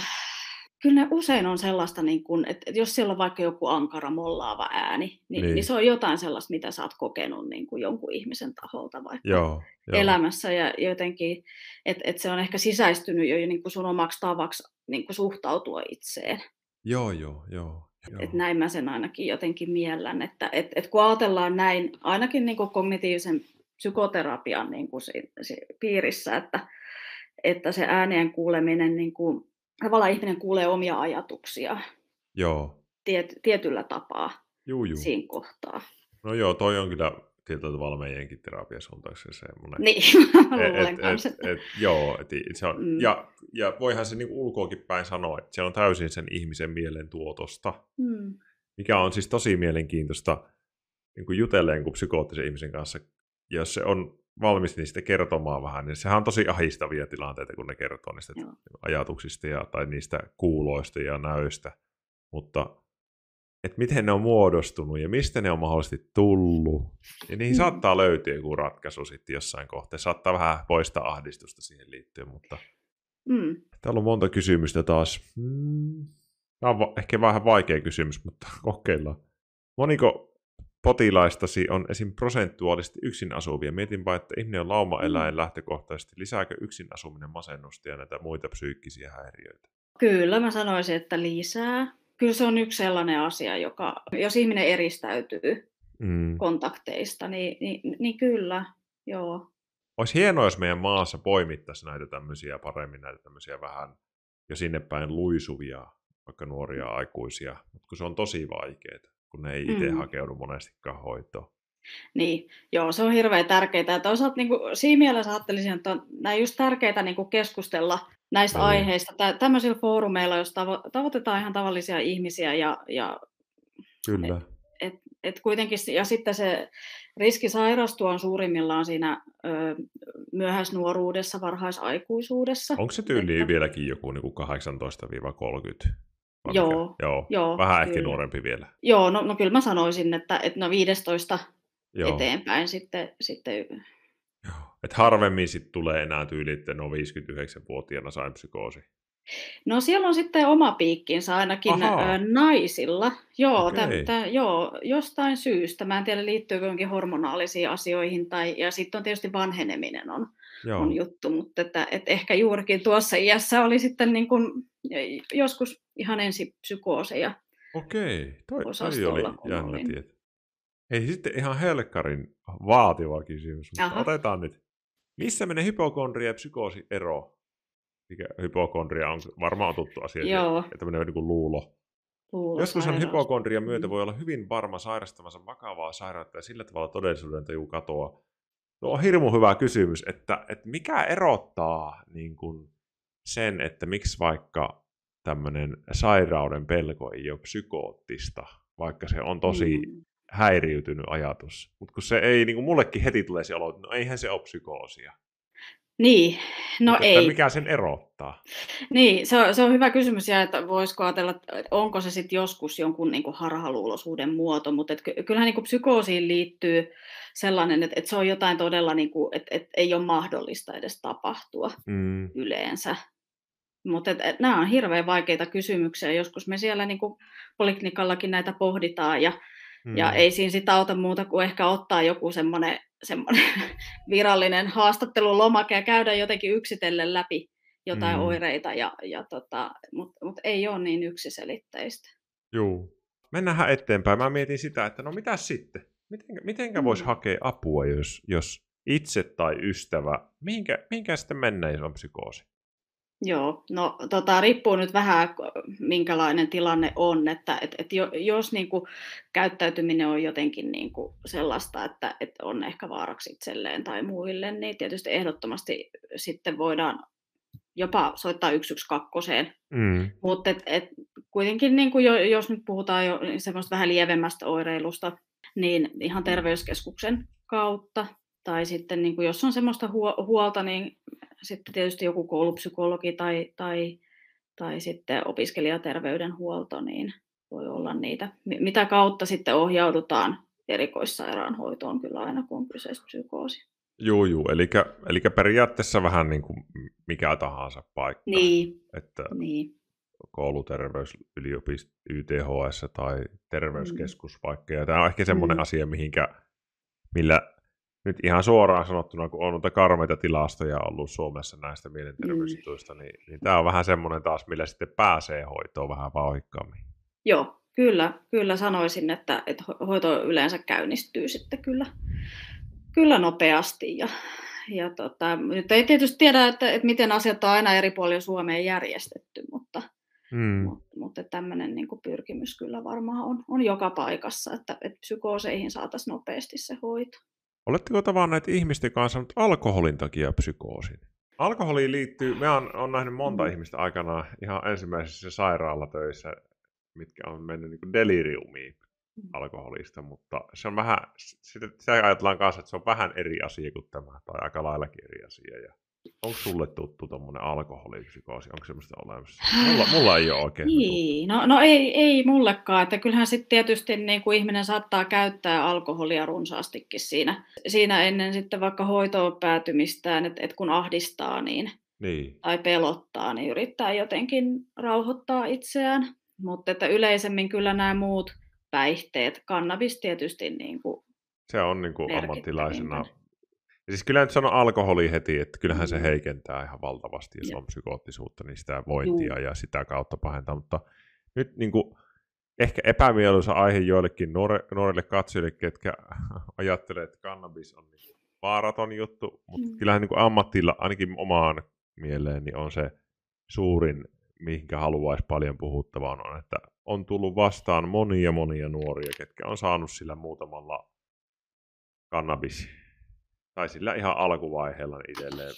kyllä ne usein on sellaista, niin kuin, että jos siellä on vaikka joku ankara mollaava ääni, niin, niin. niin se on jotain sellaista, mitä sä oot kokenut niin kuin jonkun ihmisen taholta vaikka joo, joo. elämässä ja jotenkin, että et se on ehkä sisäistynyt jo niin kuin sun omaksi tavaksi niin kuin suhtautua itseen. Joo, joo, joo. joo. Et näin mä sen ainakin jotenkin miellän, että et, et kun ajatellaan näin, ainakin niin kuin kognitiivisen psykoterapian niin kuin se, se piirissä, että, että se ääneen kuuleminen, niin kuin, tavallaan ihminen kuulee omia ajatuksia joo. Tiet, tietyllä tapaa juu, juu. siinä kohtaa. No joo, toi on kyllä tietyllä tavalla meidänkin se semmoinen. Niin, et, et, et, et, joo, et, se on, mm. ja, ja voihan se niin ulkoakin päin sanoa, että se on täysin sen ihmisen mielen tuotosta, mm. mikä on siis tosi mielenkiintoista niin kuin jutelleen kuin psykoottisen ihmisen kanssa, jos se on valmis niistä kertomaan vähän, niin sehän on tosi ahistavia tilanteita, kun ne kertoo niistä Joo. ajatuksista ja, tai niistä kuuloista ja näöistä, mutta että miten ne on muodostunut ja mistä ne on mahdollisesti tullut. Ja niihin mm. saattaa löytyä joku ratkaisu sitten jossain kohtaa. Saattaa vähän poistaa ahdistusta siihen liittyen, mutta mm. täällä on monta kysymystä taas. Mm. Tämä on va- ehkä vähän vaikea kysymys, mutta kokeillaan. Moniko potilaistasi on esim. prosentuaalisesti yksin asuvia? Mietinpä, että ihminen on lauma-eläin mm. lähtökohtaisesti. Lisääkö yksin asuminen masennusta ja näitä muita psyykkisiä häiriöitä? Kyllä, mä sanoisin, että lisää kyllä se on yksi sellainen asia, joka, jos ihminen eristäytyy mm. kontakteista, niin, niin, niin kyllä, joo. Olisi hienoa, jos meidän maassa poimittaisiin näitä tämmöisiä paremmin, näitä tämmöisiä vähän jo sinne päin luisuvia, vaikka nuoria aikuisia, mutta kun se on tosi vaikeaa, kun ne ei itse mm. hakeudu monestikaan hoitoon. Niin, joo, se on hirveän tärkeää. Ja toisaalta niin kuin, siinä mielessä ajattelisin, että on just tärkeää niin kuin keskustella näistä no niin. aiheista tä, tämmöisillä foorumeilla, jos tavo- tavoitetaan ihan tavallisia ihmisiä ja, ja Kyllä. Et, et, et kuitenkin, ja sitten se riski sairastua on suurimmillaan siinä ö, myöhäisnuoruudessa, varhaisaikuisuudessa. Onko se tyyli että... vieläkin joku niin 18-30? Joo, joo, joo. Vähän kyllä. ehkä nuorempi vielä. Joo, no, no kyllä mä sanoisin, että, että no 15 joo. eteenpäin sitten, sitten et harvemmin sit tulee enää tyyli, että no 59-vuotiaana sain psykoosi. No siellä on sitten oma piikkinsä ainakin Aha. naisilla. Joo, okay. tä, joo, jostain syystä. Mä en tiedä liittyykö johonkin hormonaalisiin asioihin. Tai, ja sitten on tietysti vanheneminen on, on juttu, mutta että, et ehkä juurikin tuossa iässä oli sitten niin kun, joskus ihan ensi psykooseja. Okei, toi, toi oli jännä tieto. Hei, sitten ihan helkkarin vaativa kysymys, mutta Aha. otetaan nyt. Missä menee hypokondria ja psykoosi ero? Mikä hypokondria on varmaan tuttu asia, Joo. että tämmöinen niin kuin luulo. luulo Joskushan hypokondrian myötä mm. voi olla hyvin varma sairastamansa vakavaa sairautta ja sillä tavalla todellisuuden taju katoa. No on hirmu hyvä kysymys, että, että mikä erottaa niin kuin sen, että miksi vaikka tämmöinen sairauden pelko ei ole psykoottista, vaikka se on tosi mm. Häiriytynyt ajatus. Mutta kun se ei, niin kuin mullekin heti tulee se olo, no eihän se ole psykoosia. Niin, no Mutta ei. Mikä sen erottaa? Niin, se on, se on hyvä kysymys, ja että voisiko ajatella, että onko se sitten joskus jonkun niin kuin harhaluuloisuuden muoto, mutta et, kyllähän niin kuin psykoosiin liittyy sellainen, että, että se on jotain todella, niin kuin, että, että ei ole mahdollista edes tapahtua mm. yleensä. Mutta et, et, nämä on hirveän vaikeita kysymyksiä. Joskus me siellä niin kuin polikliniikallakin näitä pohditaan ja, mm. ja ei siinä sitä auta muuta kuin ehkä ottaa joku semmoinen semmoinen virallinen haastattelulomake ja käydä jotenkin yksitellen läpi jotain mm. oireita, ja, ja tota, mutta mut ei ole niin yksiselitteistä. Joo. Mennään eteenpäin. Mä mietin sitä, että no mitä sitten? Mitenkä, mitenkä mm. voisi hakea apua, jos, jos itse tai ystävä, mihinkä, mihinkä sitten mennään, jos on psykoosi? Joo, no tota, riippuu nyt vähän, minkälainen tilanne on, että et, et jos niin kuin, käyttäytyminen on jotenkin niin kuin, sellaista, että et on ehkä vaaraksi itselleen tai muille, niin tietysti ehdottomasti sitten voidaan jopa soittaa 112. Mm. Mutta et, et, kuitenkin, niin kuin jo, jos nyt puhutaan jo semmoista vähän lievemmästä oireilusta, niin ihan terveyskeskuksen kautta, tai sitten niin kuin jos on semmoista huolta, niin sitten tietysti joku koulupsykologi tai, tai, tai sitten opiskelijaterveydenhuolto, niin voi olla niitä. Mitä kautta sitten ohjaudutaan erikoissairaanhoitoon kyllä aina, kun on kyseessä psykoosi. Joo, joo. Eli, eli periaatteessa vähän niin kuin mikä tahansa paikka. Niin. Että niin. kouluterveys, yliopisto, YTHS tai terveyskeskus mm. vaikka. Ja tämä on ehkä semmoinen mm. asia, mihinkä, millä nyt ihan suoraan sanottuna, kun on noita karmeita tilastoja ollut Suomessa näistä mielenterveysjutuista, mm. niin, niin tämä on vähän semmoinen taas, millä sitten pääsee hoitoon vähän vauhikkaammin. Joo, kyllä, kyllä sanoisin, että, että hoito yleensä käynnistyy sitten kyllä, kyllä nopeasti. Ja, ja tota, nyt ei tietysti tiedä, että, että miten asiat on aina eri puolilla Suomeen järjestetty, mutta, mm. mutta, mutta tämmöinen niin pyrkimys kyllä varmaan on, on joka paikassa, että, että psykooseihin saataisiin nopeasti se hoito. Oletteko tavanneet ihmisten kanssa saanut alkoholin takia psykoosin? Alkoholiin liittyy, me on, on nähnyt monta mm. ihmistä aikana ihan ensimmäisessä sairaalatöissä, mitkä on mennyt niin deliriumiin mm. alkoholista, mutta se on vähän, sitä, sitä ajatellaan kanssa, että se on vähän eri asia kuin tämä, tai aika laillakin eri asia. Ja Onko sulle tuttu tuommoinen alkoholipsykoosi? Onko semmoista olemassa? Mulla, mulla ei ole oikein. Niin, no, no ei, ei mullekaan. Että kyllähän sitten tietysti niin kuin ihminen saattaa käyttää alkoholia runsaastikin siinä, siinä ennen sitten vaikka hoitoon päätymistään, että, että kun ahdistaa niin, niin. tai pelottaa, niin yrittää jotenkin rauhoittaa itseään. Mutta että yleisemmin kyllä nämä muut päihteet, kannabis tietysti niin kuin se on niin kuin ammattilaisena ja siis kyllä nyt sanon alkoholi heti, että kyllähän mm. se heikentää ihan valtavasti, jos ja. on psykoottisuutta, niin sitä vointia mm. ja sitä kautta pahentaa, mutta nyt niin kuin, ehkä epämieluisa aihe joillekin nuore, nuorille katsojille, ketkä ajattelee, että kannabis on niin vaaraton juttu, mutta mm. kyllähän niin kuin ammattilla, ainakin omaan mieleen, niin on se suurin, mihinkä haluaisi paljon puhuttavaa, on, että on tullut vastaan monia monia nuoria, ketkä on saanut sillä muutamalla kannabis tai sillä ihan alkuvaiheella itselleen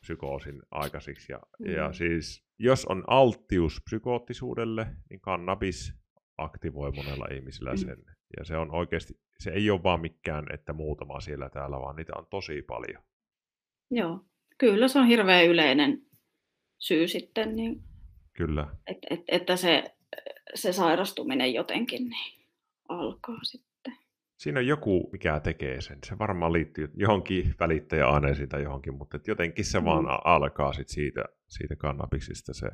psykoosin aikaisiksi. Ja, mm. ja siis, jos on alttius psykoottisuudelle, niin kannabis aktivoi monella ihmisellä mm. sen. Ja se on oikeasti, se ei ole vaan mikään, että muutama siellä täällä, vaan niitä on tosi paljon. Joo, kyllä se on hirveän yleinen syy sitten, niin, kyllä. Et, et, että se, se sairastuminen jotenkin niin alkaa sitten siinä on joku, mikä tekee sen. Se varmaan liittyy johonkin välittäjäaineisiin tai johonkin, mutta jotenkin se mm. vaan alkaa sit siitä, siitä kannabiksista se.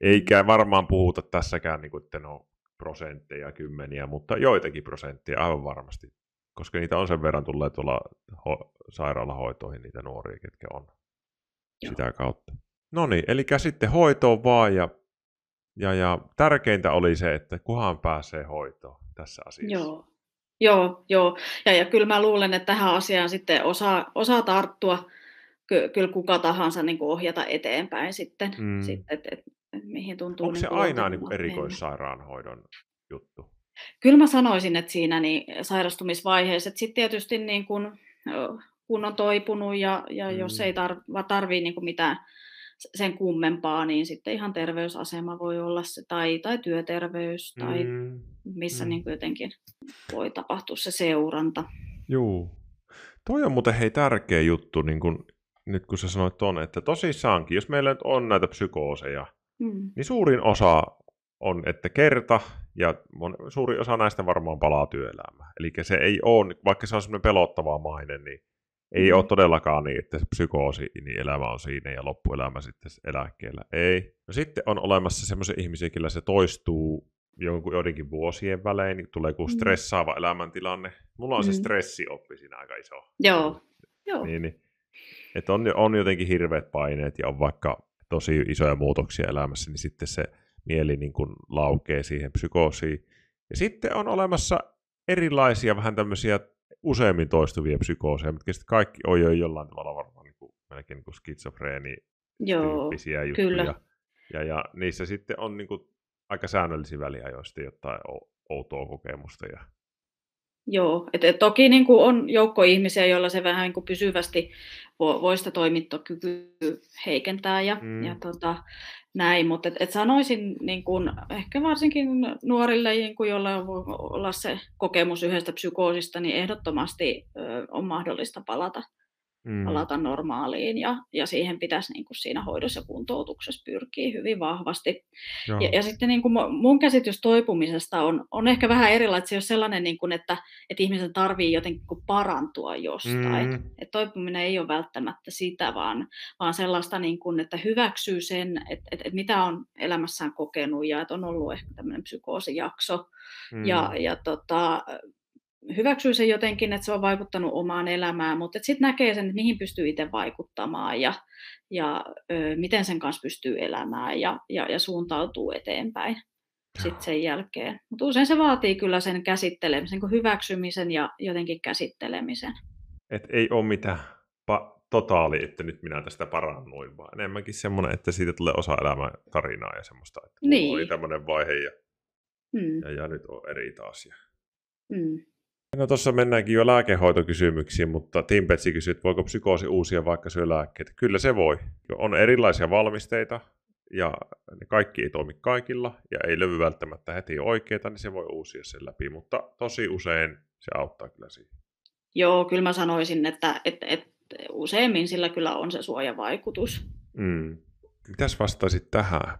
Eikä varmaan puhuta tässäkään, niin kuin, että no prosentteja, kymmeniä, mutta joitakin prosentteja aivan varmasti, koska niitä on sen verran tulee tuolla ho- sairaalahoitoihin niitä nuoria, ketkä on Joo. sitä kautta. No niin, eli sitten hoitoon vaan ja, ja, ja tärkeintä oli se, että kuhan pääsee hoitoon tässä asiassa. Joo, Joo, joo. Ja, ja kyllä mä luulen, että tähän asiaan sitten osaa, osaa tarttua ky- kyllä kuka tahansa niin kuin ohjata eteenpäin sitten, mm. sitten että et, et, mihin tuntuu. Onko niin se aina niin kuin erikoissairaanhoidon juttu? Kyllä mä sanoisin, että siinä niin sairastumisvaiheessa, että sitten tietysti niin kun, kun on toipunut ja, ja mm. jos ei tar- tarvii niin mitään sen kummempaa, niin sitten ihan terveysasema voi olla se, tai, tai työterveys, tai mm. missä mm. Niin jotenkin voi tapahtua se seuranta. Joo. Toi on muuten hei tärkeä juttu, niin kun, nyt kun sä sanoit tuonne, että tosissaankin, jos meillä nyt on näitä psykooseja, mm. niin suurin osa on, että kerta, ja suuri osa näistä varmaan palaa työelämään. Eli se ei ole, vaikka se on semmoinen pelottava maine, niin ei mm. ole todellakaan niin, että se psykoosi, niin elämä on siinä ja loppuelämä sitten eläkkeellä. Ei. No sitten on olemassa semmoisia ihmisiä, kyllä se toistuu jonkun, joidenkin vuosien välein, niin tulee kuin mm. stressaava mm. elämäntilanne. Mulla on mm. se stressioppi siinä aika iso. Joo. Joo. Niin, niin. Että on, on jotenkin hirveät paineet ja on vaikka tosi isoja muutoksia elämässä, niin sitten se mieli niin kuin laukee siihen psykoosiin. Ja sitten on olemassa erilaisia vähän tämmöisiä useammin toistuvia psykooseja, mitkä sitten kaikki on jo jollain tavalla varmaan niin kuin, melkein niin kuin skitsofreeni tyyppisiä juttuja. Kyllä. Ja, ja niissä sitten on niin kuin aika säännöllisiä väliajoista jotain outoa kokemusta ja Joo, et, et toki niin kuin on joukko ihmisiä, joilla se vähän niin kuin pysyvästi voi, voi sitä toimintokykyä heikentää ja, mm. ja tota, näin, mutta et, et sanoisin niin kuin, ehkä varsinkin nuorille, niin kuin, joilla voi olla se kokemus yhdestä psykoosista, niin ehdottomasti ö, on mahdollista palata mm. palata normaaliin ja, ja siihen pitäisi niin kuin siinä hoidossa ja kuntoutuksessa pyrkiä hyvin vahvasti. Ja, ja sitten niin kuin mun käsitys toipumisesta on, on ehkä vähän erilainen, se on sellainen, niin kuin, että, että ihmisen tarvii jotenkin parantua jostain. Mm. Että toipuminen ei ole välttämättä sitä, vaan, vaan sellaista, niin kuin, että hyväksyy sen, että, että, että mitä on elämässään kokenut ja että on ollut ehkä tämmöinen psykoosijakso. Mm. Ja, ja tota, hyväksyy sen jotenkin, että se on vaikuttanut omaan elämään, mutta sitten näkee sen, että mihin pystyy itse vaikuttamaan ja, ja ö, miten sen kanssa pystyy elämään ja, ja, ja suuntautuu eteenpäin sitten sen jälkeen. Mutta usein se vaatii kyllä sen käsittelemisen, sen hyväksymisen ja jotenkin käsittelemisen. Et ei ole mitään pa- totaali, että nyt minä tästä parannuin, vaan enemmänkin semmoinen, että siitä tulee osa elämän tarinaa ja semmoista, että niin. oli tämmöinen vaihe ja, hmm. ja, ja nyt on eri taas. Ja... Hmm. No tuossa mennäänkin jo lääkehoitokysymyksiin, mutta Tim Petsi kysyi, että voiko psykoosi uusia vaikka syö lääkkeitä. Kyllä se voi. On erilaisia valmisteita ja ne kaikki ei toimi kaikilla ja ei löydy välttämättä heti oikeita, niin se voi uusia sen läpi, mutta tosi usein se auttaa kyllä siihen. Joo, kyllä mä sanoisin, että, että, että useimmin sillä kyllä on se suojavaikutus. Mm. Mitäs vastaisit tähän,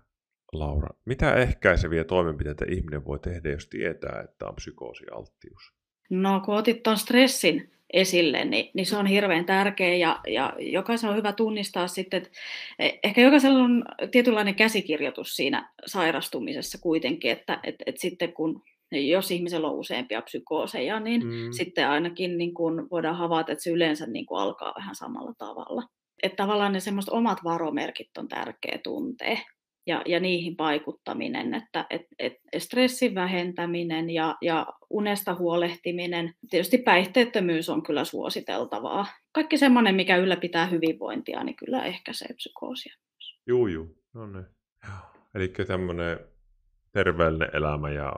Laura? Mitä ehkäiseviä toimenpiteitä ihminen voi tehdä, jos tietää, että on psykoosialttius? No kun otit tuon stressin esille, niin, niin se on hirveän tärkeä ja, ja jokaisen on hyvä tunnistaa sitten, että e, ehkä jokaisella on tietynlainen käsikirjoitus siinä sairastumisessa kuitenkin, että että että sitten kun jos ihmisellä on useampia psykooseja, niin mm. sitten ainakin niin kun voidaan havaita, että se yleensä niin kun alkaa vähän samalla tavalla. Että tavallaan ne semmoiset omat varomerkit on tärkeä tuntea ja, ja niihin vaikuttaminen, että et, et stressin vähentäminen ja, ja unesta huolehtiminen. Tietysti päihteettömyys on kyllä suositeltavaa. Kaikki semmoinen, mikä ylläpitää hyvinvointia, niin kyllä ehkäisee psykoosia. Juu, juu. No niin. Eli tämmöinen terveellinen elämä ja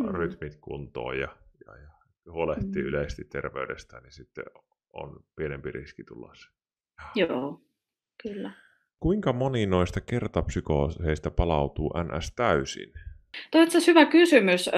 mm. rytmit kuntoon ja, ja, ja huolehtii mm. yleisesti terveydestä, niin sitten on pienempi riski tulla se. Joo, kyllä. Kuinka moni noista kertapsykooseista palautuu NS täysin? Tuo on hyvä kysymys,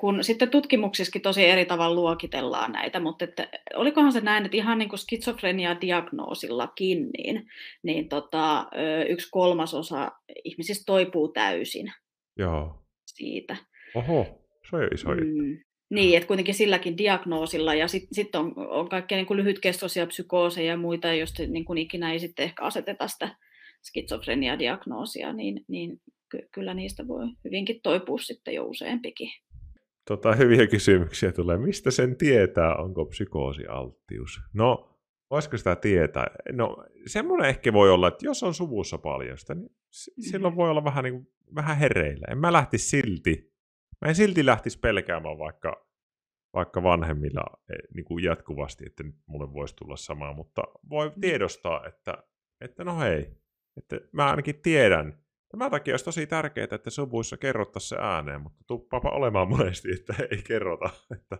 kun sitten tutkimuksissakin tosi eri tavalla luokitellaan näitä, mutta että, olikohan se näin, että ihan niin kuin skitsofrenia-diagnoosillakin, niin, niin tota, yksi kolmasosa ihmisistä toipuu täysin Joo. siitä. Oho, se on iso mm. Niin, että kuitenkin silläkin diagnoosilla ja sitten sit on, on kaikkea niin kuin lyhytkestoisia psykooseja ja muita, joista niin kuin ikinä ei sitten ehkä aseteta sitä skitsofrenia-diagnoosia, niin, niin ky- kyllä niistä voi hyvinkin toipua sitten jo useampikin. Tota, hyviä kysymyksiä tulee. Mistä sen tietää, onko psykoosialttius? No, voisiko sitä tietää? No, semmoinen ehkä voi olla, että jos on suvussa paljon sitä, niin silloin voi olla vähän, niin kuin, vähän hereillä. En mä lähtisi silti. Mä en silti lähtisi pelkäämään, vaikka vaikka vanhemmilla e, niin kuin jatkuvasti, että nyt mulle voisi tulla sama, mutta voi mm. tiedostaa, että, että no hei, että mä ainakin tiedän. Tämän takia olisi tosi tärkeää, että suvuissa kerrottaisiin se ääneen, mutta tuppaapa olemaan monesti, että ei kerrota, että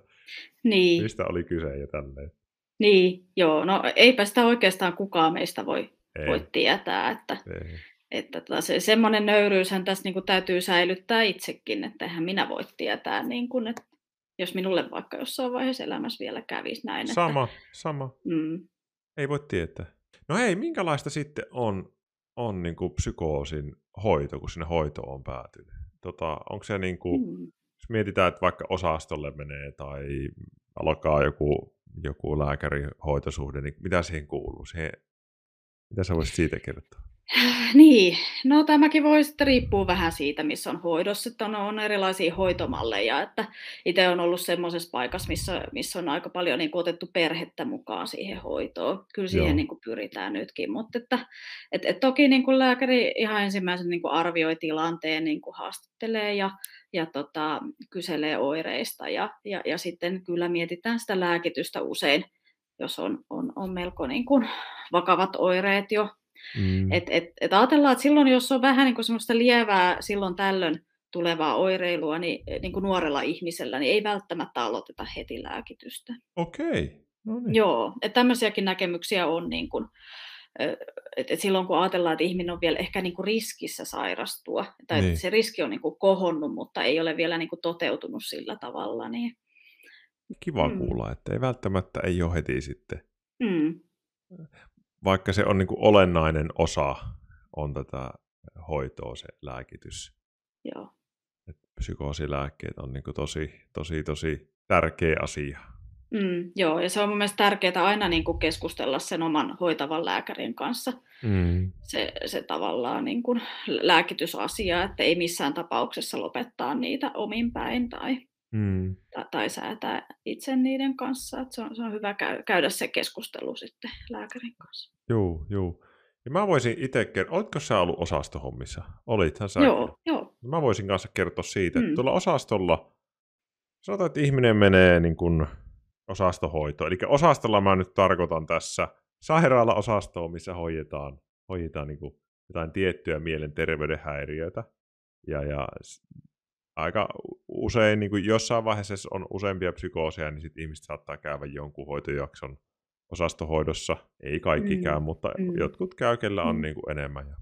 niin. mistä oli kyse ja tälleen. Niin, joo. No eipä sitä oikeastaan kukaan meistä voi, voi tietää, että, ei. että tota, se, semmoinen nöyryyshän tässä niin kuin täytyy säilyttää itsekin, että eihän minä voi tietää, niin kuin, että jos minulle vaikka jossain vaiheessa elämässä vielä kävisi näin. Sama, että, sama. Mm. Ei voi tietää. No hei, minkälaista sitten on, on niin kuin psykoosin hoito, kun sinne hoitoon on päätynyt? Tota, onko se niin kuin, mm. jos mietitään, että vaikka osastolle menee tai alkaa joku, joku lääkärihoitosuhde, niin mitä siihen kuuluu? Siihen, mitä sä voisit siitä kertoa? Niin, no tämäkin voi sitten riippua vähän siitä, missä on hoidossa, että on, on erilaisia hoitomalleja, että itse on ollut semmoisessa paikassa, missä, missä on aika paljon niin otettu perhettä mukaan siihen hoitoon. Kyllä siihen niin kuin, pyritään nytkin, mutta että, et, et toki niin kuin lääkäri ihan ensimmäisen niin kuin arvioi tilanteen, niin kuin haastattelee ja, ja tota, kyselee oireista. Ja, ja, ja sitten kyllä mietitään sitä lääkitystä usein, jos on, on, on melko niin kuin, vakavat oireet jo Mm. Et, et, et ajatellaan, että silloin jos on vähän niin kuin semmoista lievää silloin tällöin tulevaa oireilua niin, niin kuin nuorella ihmisellä, niin ei välttämättä aloiteta heti lääkitystä. Okei. Okay. No niin. Joo, että tämmöisiäkin näkemyksiä on, niin kuin, että silloin kun ajatellaan, että ihminen on vielä ehkä niin kuin riskissä sairastua, tai niin. se riski on niin kuin kohonnut, mutta ei ole vielä niin kuin toteutunut sillä tavalla. Niin... Kiva mm. kuulla, että ei välttämättä ei ole heti sitten. Mm vaikka se on niin kuin olennainen osa on tätä hoitoa, se lääkitys. Joo. Et psykoosilääkkeet on niin kuin tosi, tosi, tosi tärkeä asia. Mm, joo, ja se on mun mielestä tärkeää aina niin kuin keskustella sen oman hoitavan lääkärin kanssa. Mm. Se, se tavallaan niin kuin lääkitysasia, että ei missään tapauksessa lopettaa niitä omin päin tai, mm. tai, tai säätää itse niiden kanssa. Että se, on, se on hyvä käy, käydä se keskustelu sitten lääkärin kanssa. Joo, joo. Ja mä voisin itse kertoa, oletko sä ollut osastohommissa? Olithan sä. Joo, joo. Mä voisin kanssa kertoa siitä, mm. että tuolla osastolla, sanotaan, että ihminen menee niin kuin osastohoitoon. Eli osastolla mä nyt tarkoitan tässä sairaala-osastoa, missä hoidetaan, hoidetaan niin kuin jotain tiettyjä mielenterveyden häiriöitä. Ja, ja aika usein, niin kuin jossain vaiheessa on useampia psykooseja, niin sitten ihmiset saattaa käydä jonkun hoitojakson osastohoidossa. Ei kaikkikään, mm. mutta mm. jotkut käy, kellä on mm. niin kuin enemmän. Ja,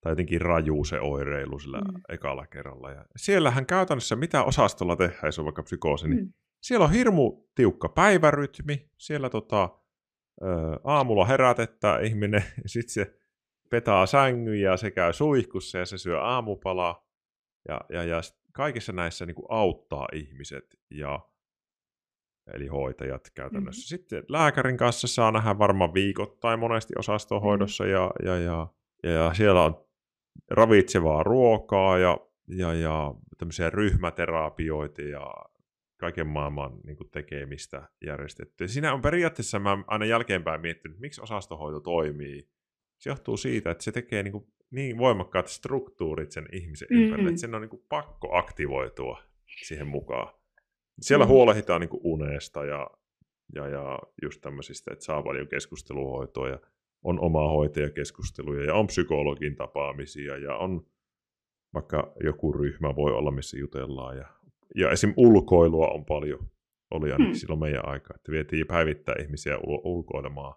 tai jotenkin raju se oireilu sillä mm. ekalla kerralla. Ja siellähän käytännössä mitä osastolla tehdään, jos on vaikka psykoosi, niin mm. siellä on hirmu tiukka päivärytmi. Siellä tota, aamulla herätettä ihminen, sitten se petaa sängyn ja se käy suihkussa ja se syö aamupalaa. Ja, ja, ja kaikissa näissä niin kuin auttaa ihmiset ja eli hoitajat käytännössä. Mm. Sitten lääkärin kanssa saa nähdä varmaan viikoittain monesti osastohoidossa mm. ja, ja, ja, ja, ja siellä on ravitsevaa ruokaa ja, ja, ja tämmöisiä ryhmäterapioita ja kaiken maailman niin kuin tekemistä järjestetty. Ja siinä on periaatteessa, mä aina jälkeenpäin miettinyt, miksi osastohoito toimii. Se johtuu siitä, että se tekee niin, kuin niin voimakkaat struktuurit sen ihmisen mm-hmm. ympärille, että sen on niin kuin pakko aktivoitua siihen mukaan. Siellä mm. huolehditaan niin kuin unesta ja, ja, ja just tämmöisistä, että saa paljon keskusteluhoitoa ja on omaa hoitajakeskusteluja ja on psykologin tapaamisia ja on vaikka joku ryhmä voi olla, missä jutellaan. Ja, ja esim. ulkoilua on paljon. Oli ainakin hmm. silloin meidän aikaa, että vietiin päivittää ihmisiä ul- ulkoilemaan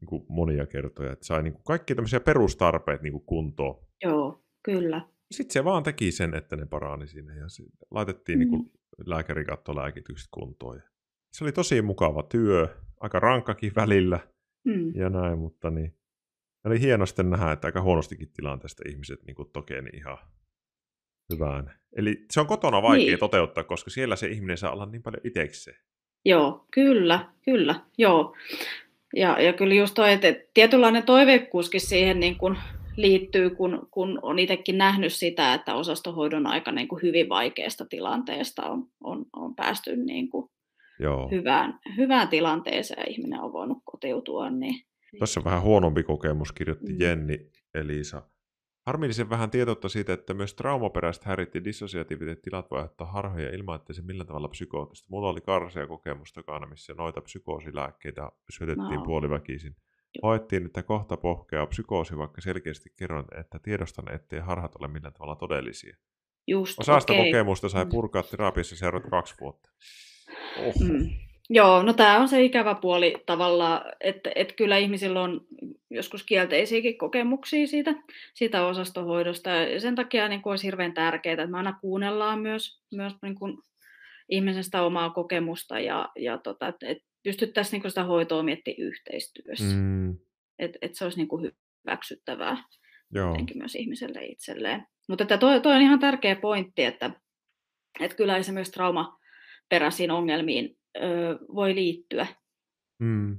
niin kuin monia kertoja, että sai niin kuin kaikki tämmöisiä perustarpeet niin kuin kuntoon. Joo, kyllä. Sitten se vaan teki sen, että ne parani sinne ja laitettiin mm. niin kuin lääkäri katsoi lääkitykset kuntoon. Se oli tosi mukava työ, aika rankkakin välillä mm. ja näin, mutta niin, oli hieno sitten nähdä, että aika huonostikin tilanteesta ihmiset niin tokeni ihan hyvään. Eli se on kotona vaikea niin. toteuttaa, koska siellä se ihminen saa olla niin paljon itsekseen. Joo, kyllä, kyllä, joo. Ja, ja kyllä just toi, että tietynlainen toiveikkuuskin siihen niin kuin liittyy, kun, kun on itsekin nähnyt sitä, että osastohoidon aika niin kuin hyvin vaikeasta tilanteesta on, on, on päästy niin kuin Joo. Hyvään, hyvään tilanteeseen ja ihminen on voinut kotiutua. Niin, Tässä on vähän huonompi kokemus, kirjoitti mm. Jenni Elisa. Harmillisen vähän tietoutta siitä, että myös traumaperäiset häirit ja dissosiatiiviset tilat voi aiheuttaa harhoja ilman, että se millään tavalla psykoottista. Mulla oli karsea kokemus takana, missä noita psykoosilääkkeitä syötettiin no. puoliväkisin. Hoettiin, että kohta pohkeaa psykoosi, vaikka selkeästi kerron, että tiedostan, ettei harhat ole millään tavalla todellisia. Just, Osa okay. kokemusta sai mm. purkaa terapiassa seuraavat kaksi vuotta. Oho. Mm. Joo, no tämä on se ikävä puoli tavallaan, että, että kyllä ihmisillä on joskus kielteisiäkin kokemuksia siitä, siitä osastohoidosta. Ja sen takia niin kuin olisi hirveän tärkeää, että me aina kuunnellaan myös, myös niin kuin ihmisestä omaa kokemusta ja, ja tota, että, että pystyttäisiin niin kuin sitä hoitoa miettimään yhteistyössä. Mm. Että, että se olisi niin kuin hyväksyttävää Joo. myös ihmiselle itselleen. Mutta että toi, toi on ihan tärkeä pointti, että, että kyllä esimerkiksi traumaperäisiin ongelmiin ö, voi liittyä mm.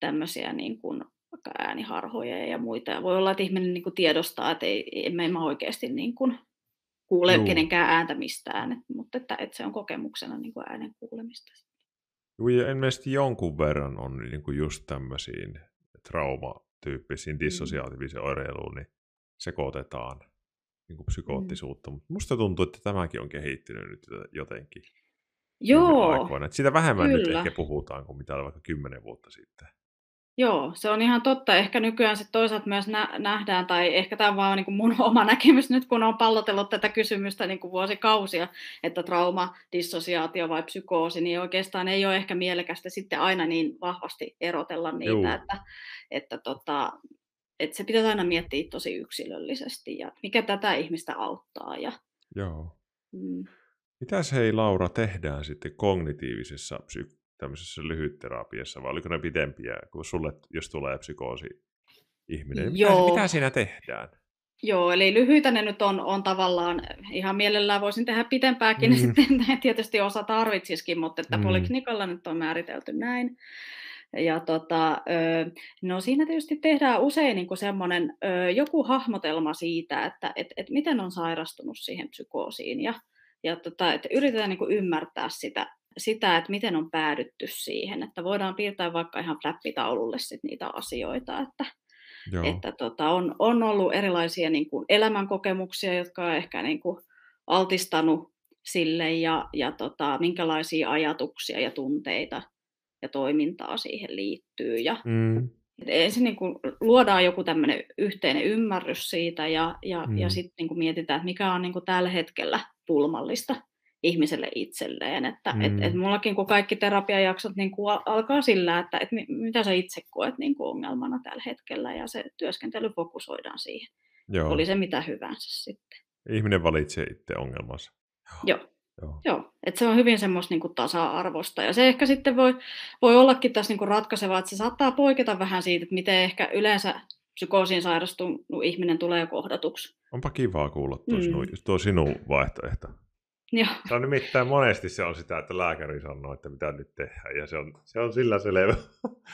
tämmöisiä niin kuin, vaikka ääniharhoja ja muita. Ja voi olla, että ihminen niin kuin tiedostaa, että ei, emme en mä oikeasti niin kuin kuule Juu. kenenkään ääntä mistään, et, mutta että, että se on kokemuksena niin kuin äänen kuulemista. Joo, ja ilmeisesti jonkun verran on niin kuin just tämmöisiin traumatyyppisiin mm. dissosiaatiivisiin oireiluun, niin sekoitetaan niin kuin psykoottisuutta. Mm. Mutta musta tuntuu, että tämäkin on kehittynyt nyt jotenkin. Joo, aikoina. Et siitä vähemmän kyllä. nyt ehkä puhutaan kuin mitä vaikka kymmenen vuotta sitten. Joo, se on ihan totta. Ehkä nykyään sit toisaalta myös nä- nähdään, tai ehkä tämä on vaan niin mun oma näkemys nyt, kun on pallotellut tätä kysymystä niin kuin vuosikausia, että trauma, dissosiaatio vai psykoosi, niin oikeastaan ei ole ehkä mielekästä sitten aina niin vahvasti erotella niitä, Joo. että, että, tota, että se pitäisi aina miettiä tosi yksilöllisesti ja mikä tätä ihmistä auttaa. Ja, Joo. Mm. Mitäs hei Laura tehdään sitten kognitiivisessa psy- tämmöisessä lyhytterapiassa, vai oliko ne pitempiä, kun sulle, jos tulee psykoosi ihminen, mitä, mitä siinä tehdään? Joo, eli lyhyitä ne nyt on, on tavallaan, ihan mielellään voisin tehdä pitempääkin, mm. sitten tietysti osa tarvitsisikin, mutta että mm. poliklinikalla nyt on määritelty näin. Ja tota, no siinä tietysti tehdään usein niin kuin semmoinen joku hahmotelma siitä, että et, et miten on sairastunut siihen psykoosiin ja, ja tota, että yritetään niin kuin ymmärtää sitä, sitä, että miten on päädytty siihen, että voidaan piirtää vaikka ihan flappitaululle sit niitä asioita, että, että tota, on, on ollut erilaisia niin kuin elämänkokemuksia, jotka on ehkä niin kuin altistanut sille ja, ja tota, minkälaisia ajatuksia ja tunteita ja toimintaa siihen liittyy. Ja, mm. Ensin niin kuin luodaan joku tämmöinen yhteinen ymmärrys siitä ja, ja, mm. ja sitten niin mietitään, että mikä on niin kuin tällä hetkellä pulmallista ihmiselle itselleen. Että mm. et, et mullakin kun kaikki terapiajaksot niin kuin alkaa sillä, että et mitä sä itse koet niin kuin ongelmana tällä hetkellä ja se työskentely fokusoidaan siihen. Joo. Oli se mitä hyvänsä sitten. Ihminen valitsee itse ongelmansa. Joo. Joo. Joo. että se on hyvin semmoista niin tasa-arvosta. Ja se ehkä sitten voi, voi ollakin tässä niin kuin ratkaiseva, että se saattaa poiketa vähän siitä, että miten ehkä yleensä psykoosiin sairastunut ihminen tulee kohdatuksi. Onpa kivaa kuulla tuo, mm. sinun, tuo sinun vaihtoehto. Joo. Se on nimittäin monesti se on sitä, että lääkäri sanoo, että mitä nyt tehdään, ja se on, se on sillä selvä.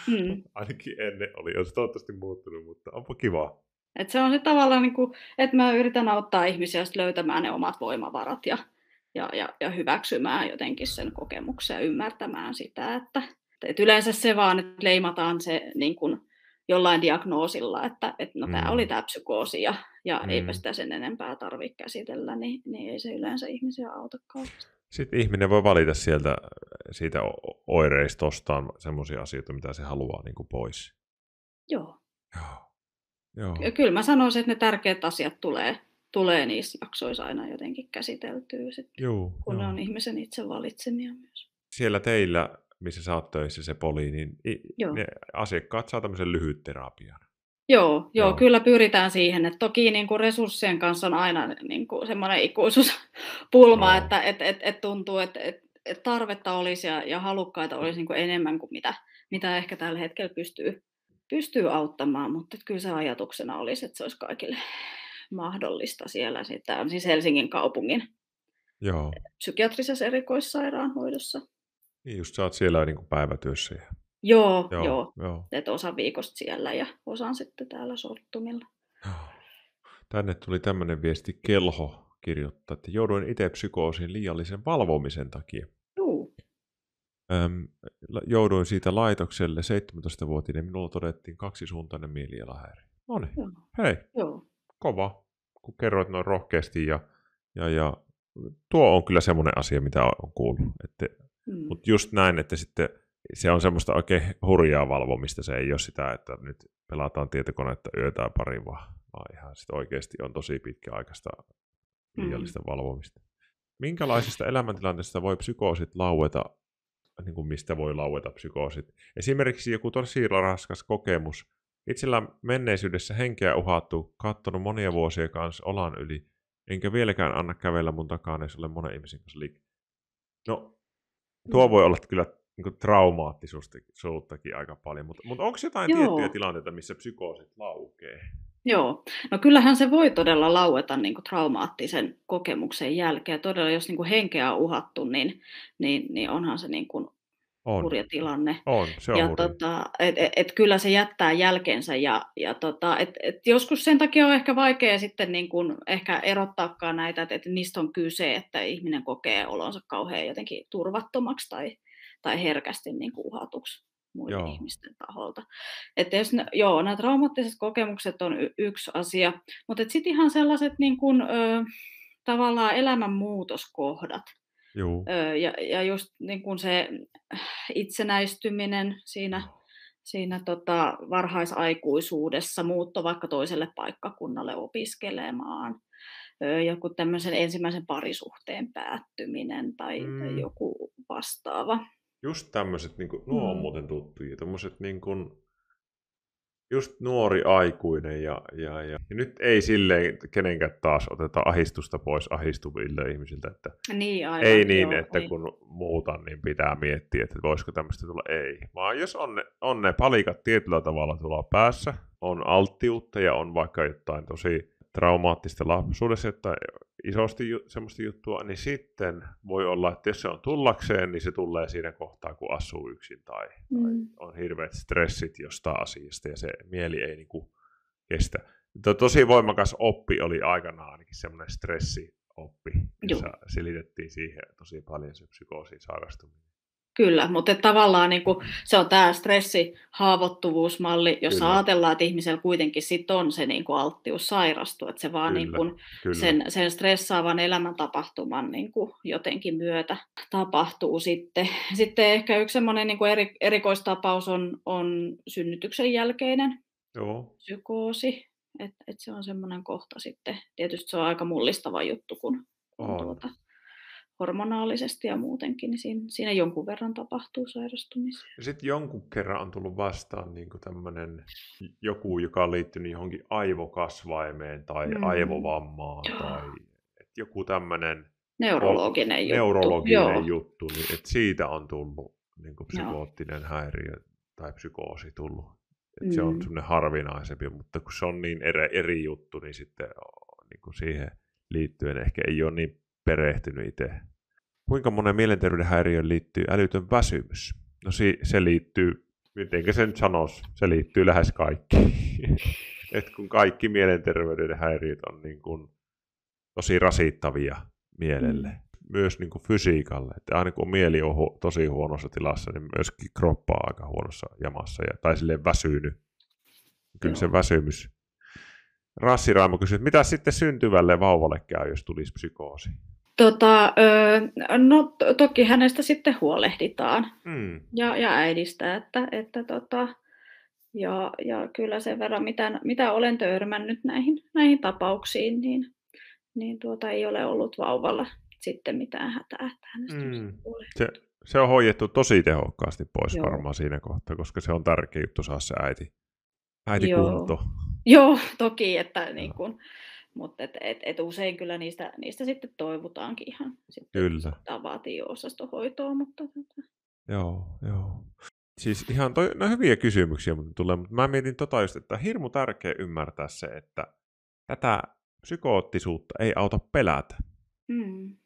Mm. Ainakin ennen oli, on se toivottavasti muuttunut, mutta onpa kiva. Et se on se tavallaan, niin kuin, että mä yritän auttaa ihmisiä löytämään ne omat voimavarat ja, ja, ja, ja hyväksymään jotenkin sen kokemuksen ja ymmärtämään sitä, että, että yleensä se vaan, että leimataan se niin kuin, jollain diagnoosilla, että, että no, tämä mm. oli tämä psykoosi ja, ja mm. eipä sitä sen enempää tarvitse käsitellä, niin, niin ei se yleensä ihmisiä auta kauheasti. Sitten ihminen voi valita sieltä siitä oireistostaan sellaisia asioita, mitä se haluaa niin kuin pois. Joo. Joo. Joo. Kyllä mä sanoisin, että ne tärkeät asiat tulee, tulee niissä jaksoissa aina jotenkin käsiteltyä, sit, Joo, kun joo. ne on ihmisen itse valitsemia myös. Siellä teillä missä sä oot töissä, se poli, niin joo. ne asiakkaat saa tämmöisen lyhytterapian. Joo, joo, joo, kyllä pyritään siihen, että toki niin kuin resurssien kanssa on aina niin kuin semmoinen ikuisuuspulma, no. että et, et, et tuntuu, että et, et tarvetta olisi ja, ja halukkaita olisi niin kuin enemmän kuin mitä, mitä ehkä tällä hetkellä pystyy, pystyy auttamaan, mutta kyllä se ajatuksena olisi, että se olisi kaikille mahdollista siellä. Sitä on siis Helsingin kaupungin Joo. psykiatrisessa erikoissairaanhoidossa. Niin just sä oot siellä niin kuin päivätyössä. Ja... Joo, joo, joo. joo. Et osa viikosta siellä ja osan sitten täällä sorttumilla. Tänne tuli tämmöinen viesti Kelho kirjoittaa, että jouduin itse psykoosiin liiallisen valvomisen takia. Juu. Öm, jouduin siitä laitokselle 17-vuotiaana minulla todettiin kaksisuuntainen mielialahäiri. No niin, hei, Joo. kova. Kun kerroit noin rohkeasti ja, ja, ja tuo on kyllä semmoinen asia, mitä on kuullut. Että, mm. Mutta just näin, että sitten se on semmoista oikein hurjaa valvomista. Se ei ole sitä, että nyt pelataan tietokonetta yötä pari, vaan, vaan ihan sit oikeasti on tosi pitkäaikaista liiallista mm. valvomista. Minkälaisista elämäntilanteista voi psykoosit laueta, niin kuin mistä voi laueta psykoosit? Esimerkiksi joku tosi raskas kokemus. Itsellä menneisyydessä henkeä uhattu, kattonut monia vuosia kanssa olan yli, enkä vieläkään anna kävellä mun takana, jos olen monen ihmisen kanssa liik. No, tuo mm. voi olla kyllä niin traumaattisuuttakin aika paljon, mutta, mutta onko jotain Joo. tiettyjä tilanteita, missä psykoosit laukee? Joo, no kyllähän se voi todella laueta niin kuin traumaattisen kokemuksen jälkeen. Todella jos niin kuin henkeä on uhattu, niin, niin, niin onhan se niin kuin on. hurja tilanne. On, se on ja tota, et, et, et kyllä se jättää jälkensä ja, ja tota, et, et joskus sen takia on ehkä vaikea sitten niin kuin ehkä erottaakaan näitä, että et niistä on kyse, että ihminen kokee olonsa kauhean jotenkin turvattomaksi tai, tai herkästi niin kuin uhatuksi muiden joo. ihmisten taholta. Että jos ne, joo, nämä traumaattiset kokemukset on y- yksi asia, mutta sitten ihan sellaiset niin kuin, ö, tavallaan elämänmuutoskohdat, Joo. Ö, ja, ja just niin kuin se itsenäistyminen siinä, siinä tota varhaisaikuisuudessa, muutto vaikka toiselle paikkakunnalle opiskelemaan, joku tämmöisen ensimmäisen parisuhteen päättyminen tai, mm. tai joku vastaava. Just tämmöiset, niin kuin, nuo on mm. muuten tuttuja, tämmöiset niin kuin, just nuori aikuinen ja, ja, ja, ja nyt ei silleen kenenkään taas oteta ahistusta pois ahistuville ihmisiltä, että niin, aivan, ei niin, joo, että ei. kun muutan, niin pitää miettiä, että voisiko tämmöistä tulla, ei. Vaan jos on ne, on ne palikat tietyllä tavalla tuolla päässä, on alttiutta ja on vaikka jotain tosi traumaattista lapsuudessa tai isosti ju- semmoista juttua, niin sitten voi olla, että jos se on tullakseen, niin se tulee siinä kohtaa, kun asuu yksin tai, mm. tai on hirveät stressit jostain asiasta ja se mieli ei niin kuin kestä. To- tosi voimakas oppi oli aikanaan ainakin semmoinen stressioppi, jossa Joo. selitettiin siihen tosi paljon se psykoosin sairastuminen. Kyllä, mutta tavallaan niin kuin, se on tämä stressihaavoittuvuusmalli, jossa kyllä. ajatellaan, että ihmisellä kuitenkin sit on se niin kuin alttius sairastua, että se vaan kyllä, niin kuin, sen, sen stressaavan elämäntapahtuman niin kuin, jotenkin myötä tapahtuu sitten. Sitten ehkä yksi semmoinen niin eri, erikoistapaus on, on synnytyksen jälkeinen Joo. psykoosi, että et se on semmoinen kohta sitten. Tietysti se on aika mullistava juttu, kun, kun tuota, hormonaalisesti ja muutenkin, niin siinä, siinä jonkun verran tapahtuu sairastumisia. Ja sitten jonkun kerran on tullut vastaan niin tämmöinen joku, joka on liittynyt johonkin aivokasvaimeen tai mm. aivovammaan tai et joku tämmöinen neurologinen, juttu. neurologinen juttu, niin että siitä on tullut niin psykoottinen Joo. häiriö tai psykoosi tullut. Et mm. Se on mm. semmoinen harvinaisempi, mutta kun se on niin eri, eri juttu, niin sitten niin kuin siihen liittyen ehkä ei ole niin perehtynyt itse. Kuinka monen mielenterveyden häiriöön liittyy älytön väsymys? No si- se liittyy, mitenkä sen sanoisi, se liittyy lähes kaikki. Et kun kaikki mielenterveyden häiriöt on niin kuin tosi rasittavia mielelle, mm. myös niin kuin fysiikalle. Että aina kun mieli on hu- tosi huonossa tilassa, niin myöskin kroppa on aika huonossa jamassa ja, tai silleen väsynyt. Kyllä Joo. se väsymys. Rassi Raimo kysyy, että mitä sitten syntyvälle vauvalle käy, jos tulisi psykoosi? Tota, no toki hänestä sitten huolehditaan mm. ja, ja äidistä, että, että tota, ja, ja kyllä sen verran, mitä, mitä olen törmännyt näihin, näihin tapauksiin, niin, niin tuota, ei ole ollut vauvalla sitten mitään hätää, että hänestä mm. se, se on hoidettu tosi tehokkaasti pois Joo. varmaan siinä kohtaa, koska se on tärkeä juttu saa se äiti, äiti Joo. kunto. Joo, toki, että niin kun, mutta et, et, et usein kyllä niistä, niistä sitten toivutaankin ihan. Sitten kyllä. Tämä vaatii osastohoitoa, mutta... Tota. Joo, joo. Siis ihan toi, no hyviä kysymyksiä mutta tulee, mutta mä mietin tota just, että hirmu tärkeä ymmärtää se, että tätä psykoottisuutta ei auta pelätä. Mm.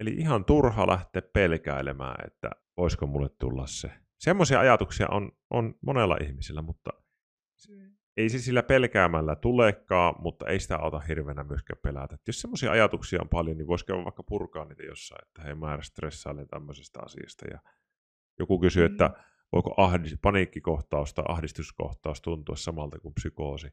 Eli ihan turha lähteä pelkäilemään, että voisiko mulle tulla se. Semmoisia ajatuksia on, on monella ihmisellä, mutta ei se sillä pelkäämällä tulekaan, mutta ei sitä auta hirveänä myöskään pelätä. Et jos semmoisia ajatuksia on paljon, niin voisiko vaikka purkaa niitä jossain, että hei määrä stressailen tämmöisestä asiasta. Ja joku kysyy, mm. että voiko ahdis, paniikkikohtaus tai ahdistuskohtaus tuntua samalta kuin psykoosi.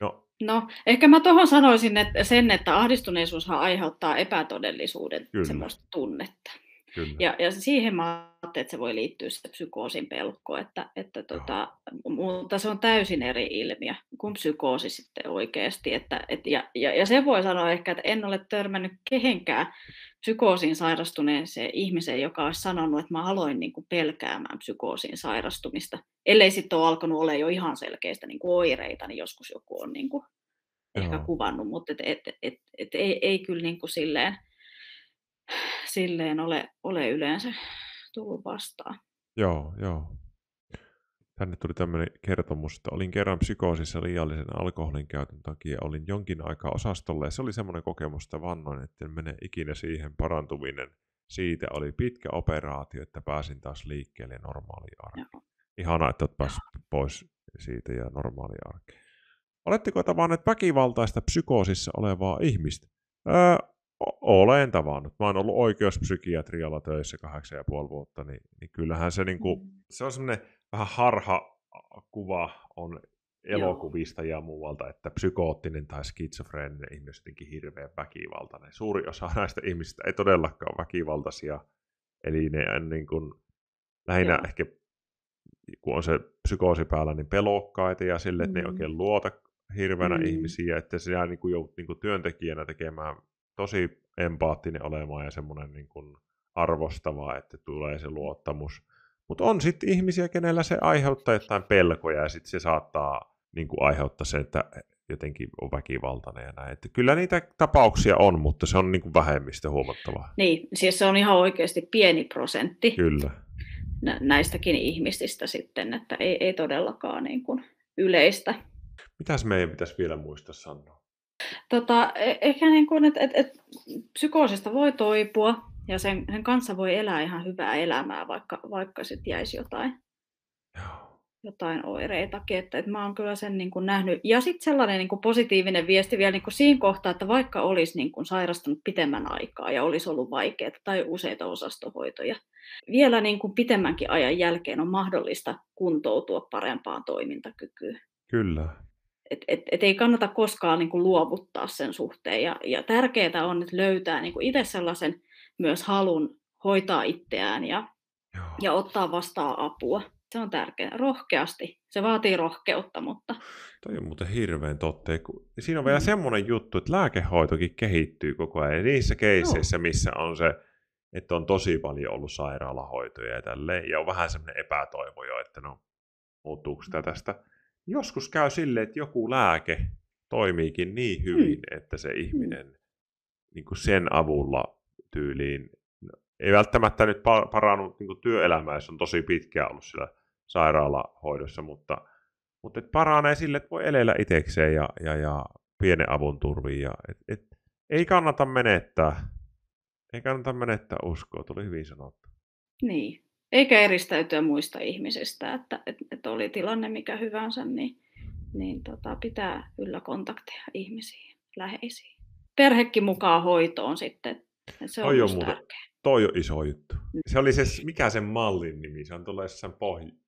No, No, ehkä mä tuohon sanoisin että sen, että ahdistuneisuushan aiheuttaa epätodellisuuden Kyllä. semmoista tunnetta. Kyllä. Ja, ja siihen mä ajattelin, että se voi liittyä se psykoosin pelko, että, että tota, mutta se on täysin eri ilmiö kuin psykoosi sitten oikeasti. Että, et, ja, ja, ja se voi sanoa ehkä, että en ole törmännyt kehenkään psykoosiin sairastuneeseen ihmiseen, joka olisi sanonut, että mä aloin niin kuin pelkäämään psykoosiin sairastumista. Ellei sitten ole alkanut olla jo ihan selkeistä niin kuin oireita, niin joskus joku on niin kuin ehkä kuvannut, mutta et, et, et, et, ei, ei kyllä niin kuin silleen, silleen ole, ole yleensä tullut vastaan. Joo, joo. Tänne tuli tämmöinen kertomus, että olin kerran psykoosissa liiallisen alkoholin käytön takia. Olin jonkin aikaa osastolla ja se oli semmoinen kokemus, että vannoin, että en mene ikinä siihen parantuminen. Siitä oli pitkä operaatio, että pääsin taas liikkeelle normaaliin arkeen. Ihana, että olet päässyt pois siitä ja normaali arkeen. Oletteko tavanneet väkivaltaista psykoosissa olevaa ihmistä? Öö, olen tavannut. Mä oon ollut oikeuspsykiatrialla töissä kahdeksan ja puoli vuotta, niin, niin kyllähän se, niinku, mm. se on semmoinen vähän harha kuva on elokuvista Joo. ja muualta, että psykoottinen tai skitsofreeninen ihminen on jotenkin hirveän väkivaltainen. Suuri osa näistä ihmisistä ei todellakaan ole väkivaltaisia, eli ne niin kuin, lähinnä Joo. ehkä, kun on se psykoosi päällä, niin pelokkaita ja sille, että mm. ne ei mm. oikein luota hirveänä mm. ihmisiä, että se jää niin kuin, joudut niin kuin työntekijänä tekemään tosi empaattinen olemaan ja semmoinen niin kuin arvostava, että tulee se luottamus. Mutta on sitten ihmisiä, kenellä se aiheuttaa jotain pelkoja ja sitten se saattaa niin kuin aiheuttaa sen, että jotenkin on väkivaltainen ja näin. Että kyllä niitä tapauksia on, mutta se on niin kuin vähemmistö huomattavaa. Niin, siis se on ihan oikeasti pieni prosentti. Kyllä. Näistäkin ihmisistä sitten, että ei, ei todellakaan niin kuin yleistä. Mitäs meidän pitäisi vielä muistaa sanoa? Tota, e, ehkä niin kuin, että, että, että psykoosista voi toipua ja sen, sen kanssa voi elää ihan hyvää elämää, vaikka, vaikka sitten jäisi jotain, jotain oireitakin. Että, että mä oon kyllä sen niin kuin nähnyt. Ja sitten sellainen niin kuin positiivinen viesti vielä niin kuin siinä kohtaa, että vaikka olisi niin kuin sairastunut pitemmän aikaa ja olisi ollut vaikeaa tai useita osastohoitoja, vielä niin kuin pitemmänkin ajan jälkeen on mahdollista kuntoutua parempaan toimintakykyyn. Kyllä, et, et, et ei kannata koskaan niin kuin luovuttaa sen suhteen. Ja, ja tärkeää on, että löytää niin kuin itse sellaisen myös halun hoitaa itseään ja, ja ottaa vastaan apua. Se on tärkeää. Rohkeasti. Se vaatii rohkeutta, mutta... Toi on muuten hirveän totta. Siinä on vielä mm. semmoinen juttu, että lääkehoitokin kehittyy koko ajan. Ja niissä keisseissä, missä on se, että on tosi paljon ollut sairaalahoitoja ja tälleen, ja on vähän semmoinen epätoivo jo, että no, muuttuuko sitä tästä joskus käy silleen, että joku lääke toimiikin niin hyvin, mm. että se ihminen mm. niin kuin sen avulla tyyliin, no, ei välttämättä nyt parannut niin työelämää, jos on tosi pitkään ollut siellä sairaalahoidossa, mutta, mutta et paranee sille, että voi elellä itsekseen ja, ja, ja pienen avun turviin. Ja, et, et, ei kannata menettää, ei kannata menettää uskoa, tuli hyvin sanottu. Niin, eikä eristäytyä muista ihmisistä, että, että, että oli tilanne mikä hyvänsä, niin, niin tota, pitää yllä kontakteja ihmisiin, läheisiin. Perhekin mukaan hoitoon sitten, se on, on tärkeää. Toi on iso juttu. Mm. Se oli se, mikä sen mallin nimi, se on tullut jossain pohj-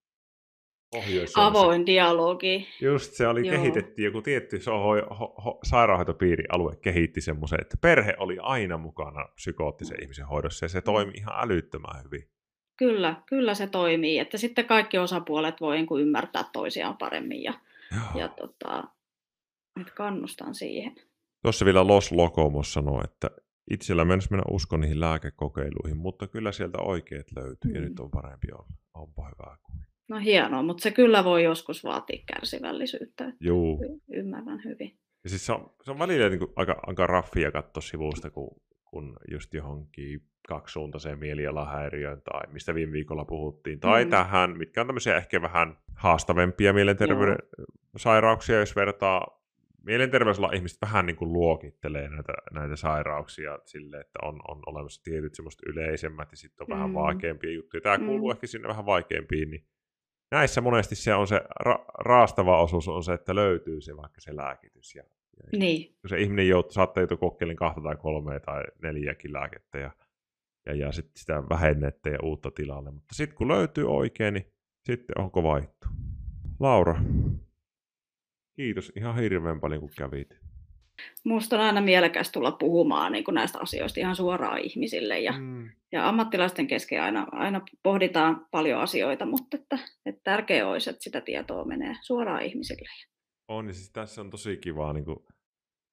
Avoin dialogi. Just se oli Joo. kehitetty, joku tietty soho, ho, ho, sairaanhoitopiirialue kehitti semmoisen, että perhe oli aina mukana psykoottisen mm. ihmisen hoidossa ja se toimi ihan älyttömän hyvin. Kyllä, kyllä se toimii, että sitten kaikki osapuolet voi niin kuin ymmärtää toisiaan paremmin ja, ja tota, että kannustan siihen. Tuossa vielä Los Locomos sanoi, että itsellä mennessä mennä usko niihin lääkekokeiluihin, mutta kyllä sieltä oikeat löytyy mm. ja nyt on parempi olla. Onpa hyvä kuulla. No hienoa, mutta se kyllä voi joskus vaatia kärsivällisyyttä. Joo. Y- ymmärrän hyvin. Ja siis se on, se on välillä niin kuin aika, aika raffia katsoa sivusta, kun, kun just johonkin kaksisuuntaiseen mielialahäiriöön tai mistä viime viikolla puhuttiin, tai mm. tähän, mitkä on tämmöisiä ehkä vähän haastavempia mielenterveyden Joo. sairauksia, jos vertaa mielenterveysala ihmiset vähän niin kuin luokittelee näitä, näitä sairauksia sille, että on, on olemassa tietyt semmoiset yleisemmät ja sitten on mm. vähän vaikeampia juttuja. Tämä mm. kuuluu ehkä sinne vähän vaikeampiin, niin näissä monesti se on se ra- raastava osuus on se, että löytyy se vaikka se lääkitys. Ja niin. Se ihminen joutuu, saattaa joutua kokeilemaan kahta tai kolmea tai neljäkin lääkettä ja ja, ja sitten sitä vähennette ja uutta tilalle. Mutta sitten kun löytyy oikein, niin sitten on kova Laura, Kiitos ihan hirveän paljon, kun kävit. Minusta on aina mielekäs tulla puhumaan niin kuin näistä asioista ihan suoraan ihmisille. Ja, mm. ja ammattilaisten kesken aina, aina pohditaan paljon asioita, mutta että, että tärkeää olisi, että sitä tietoa menee suoraan ihmisille. On, niin siis tässä on tosi kivaa. Niin kuin,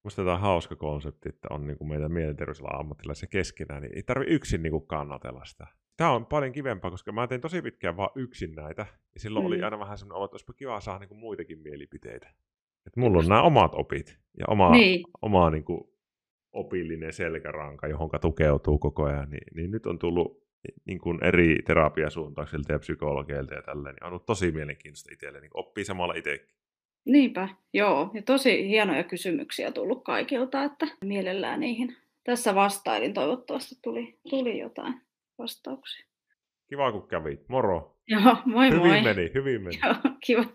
musta tämä on hauska konsepti, että on niin kuin meidän mielenterveysalan ammattilaisia keskenään, niin ei tarvitse yksin niin kuin kannatella sitä. Tämä on paljon kivempaa, koska mä tein tosi pitkään vaan yksin näitä, ja silloin mm. oli aina vähän semmoinen olo, että olisipa kiva saada niin kuin muitakin mielipiteitä. Että mulla on nämä omat opit ja oma, niin. oma niin kuin, opillinen selkäranka, johon tukeutuu koko ajan, niin, niin nyt on tullut niin kuin eri terapiasuuntauksilta ja psykologeilta ja tälleen, niin on ollut tosi mielenkiintoista itselle, niin oppii samalla itsekin. Niinpä, joo. Ja tosi hienoja kysymyksiä tullut kaikilta, että mielellään niihin tässä vastailin. Toivottavasti tuli, tuli jotain vastauksia. Kiva, kun kävit. Moro. Joo, moi hyvin moi. meni, hyvin meni. Joo, kiva.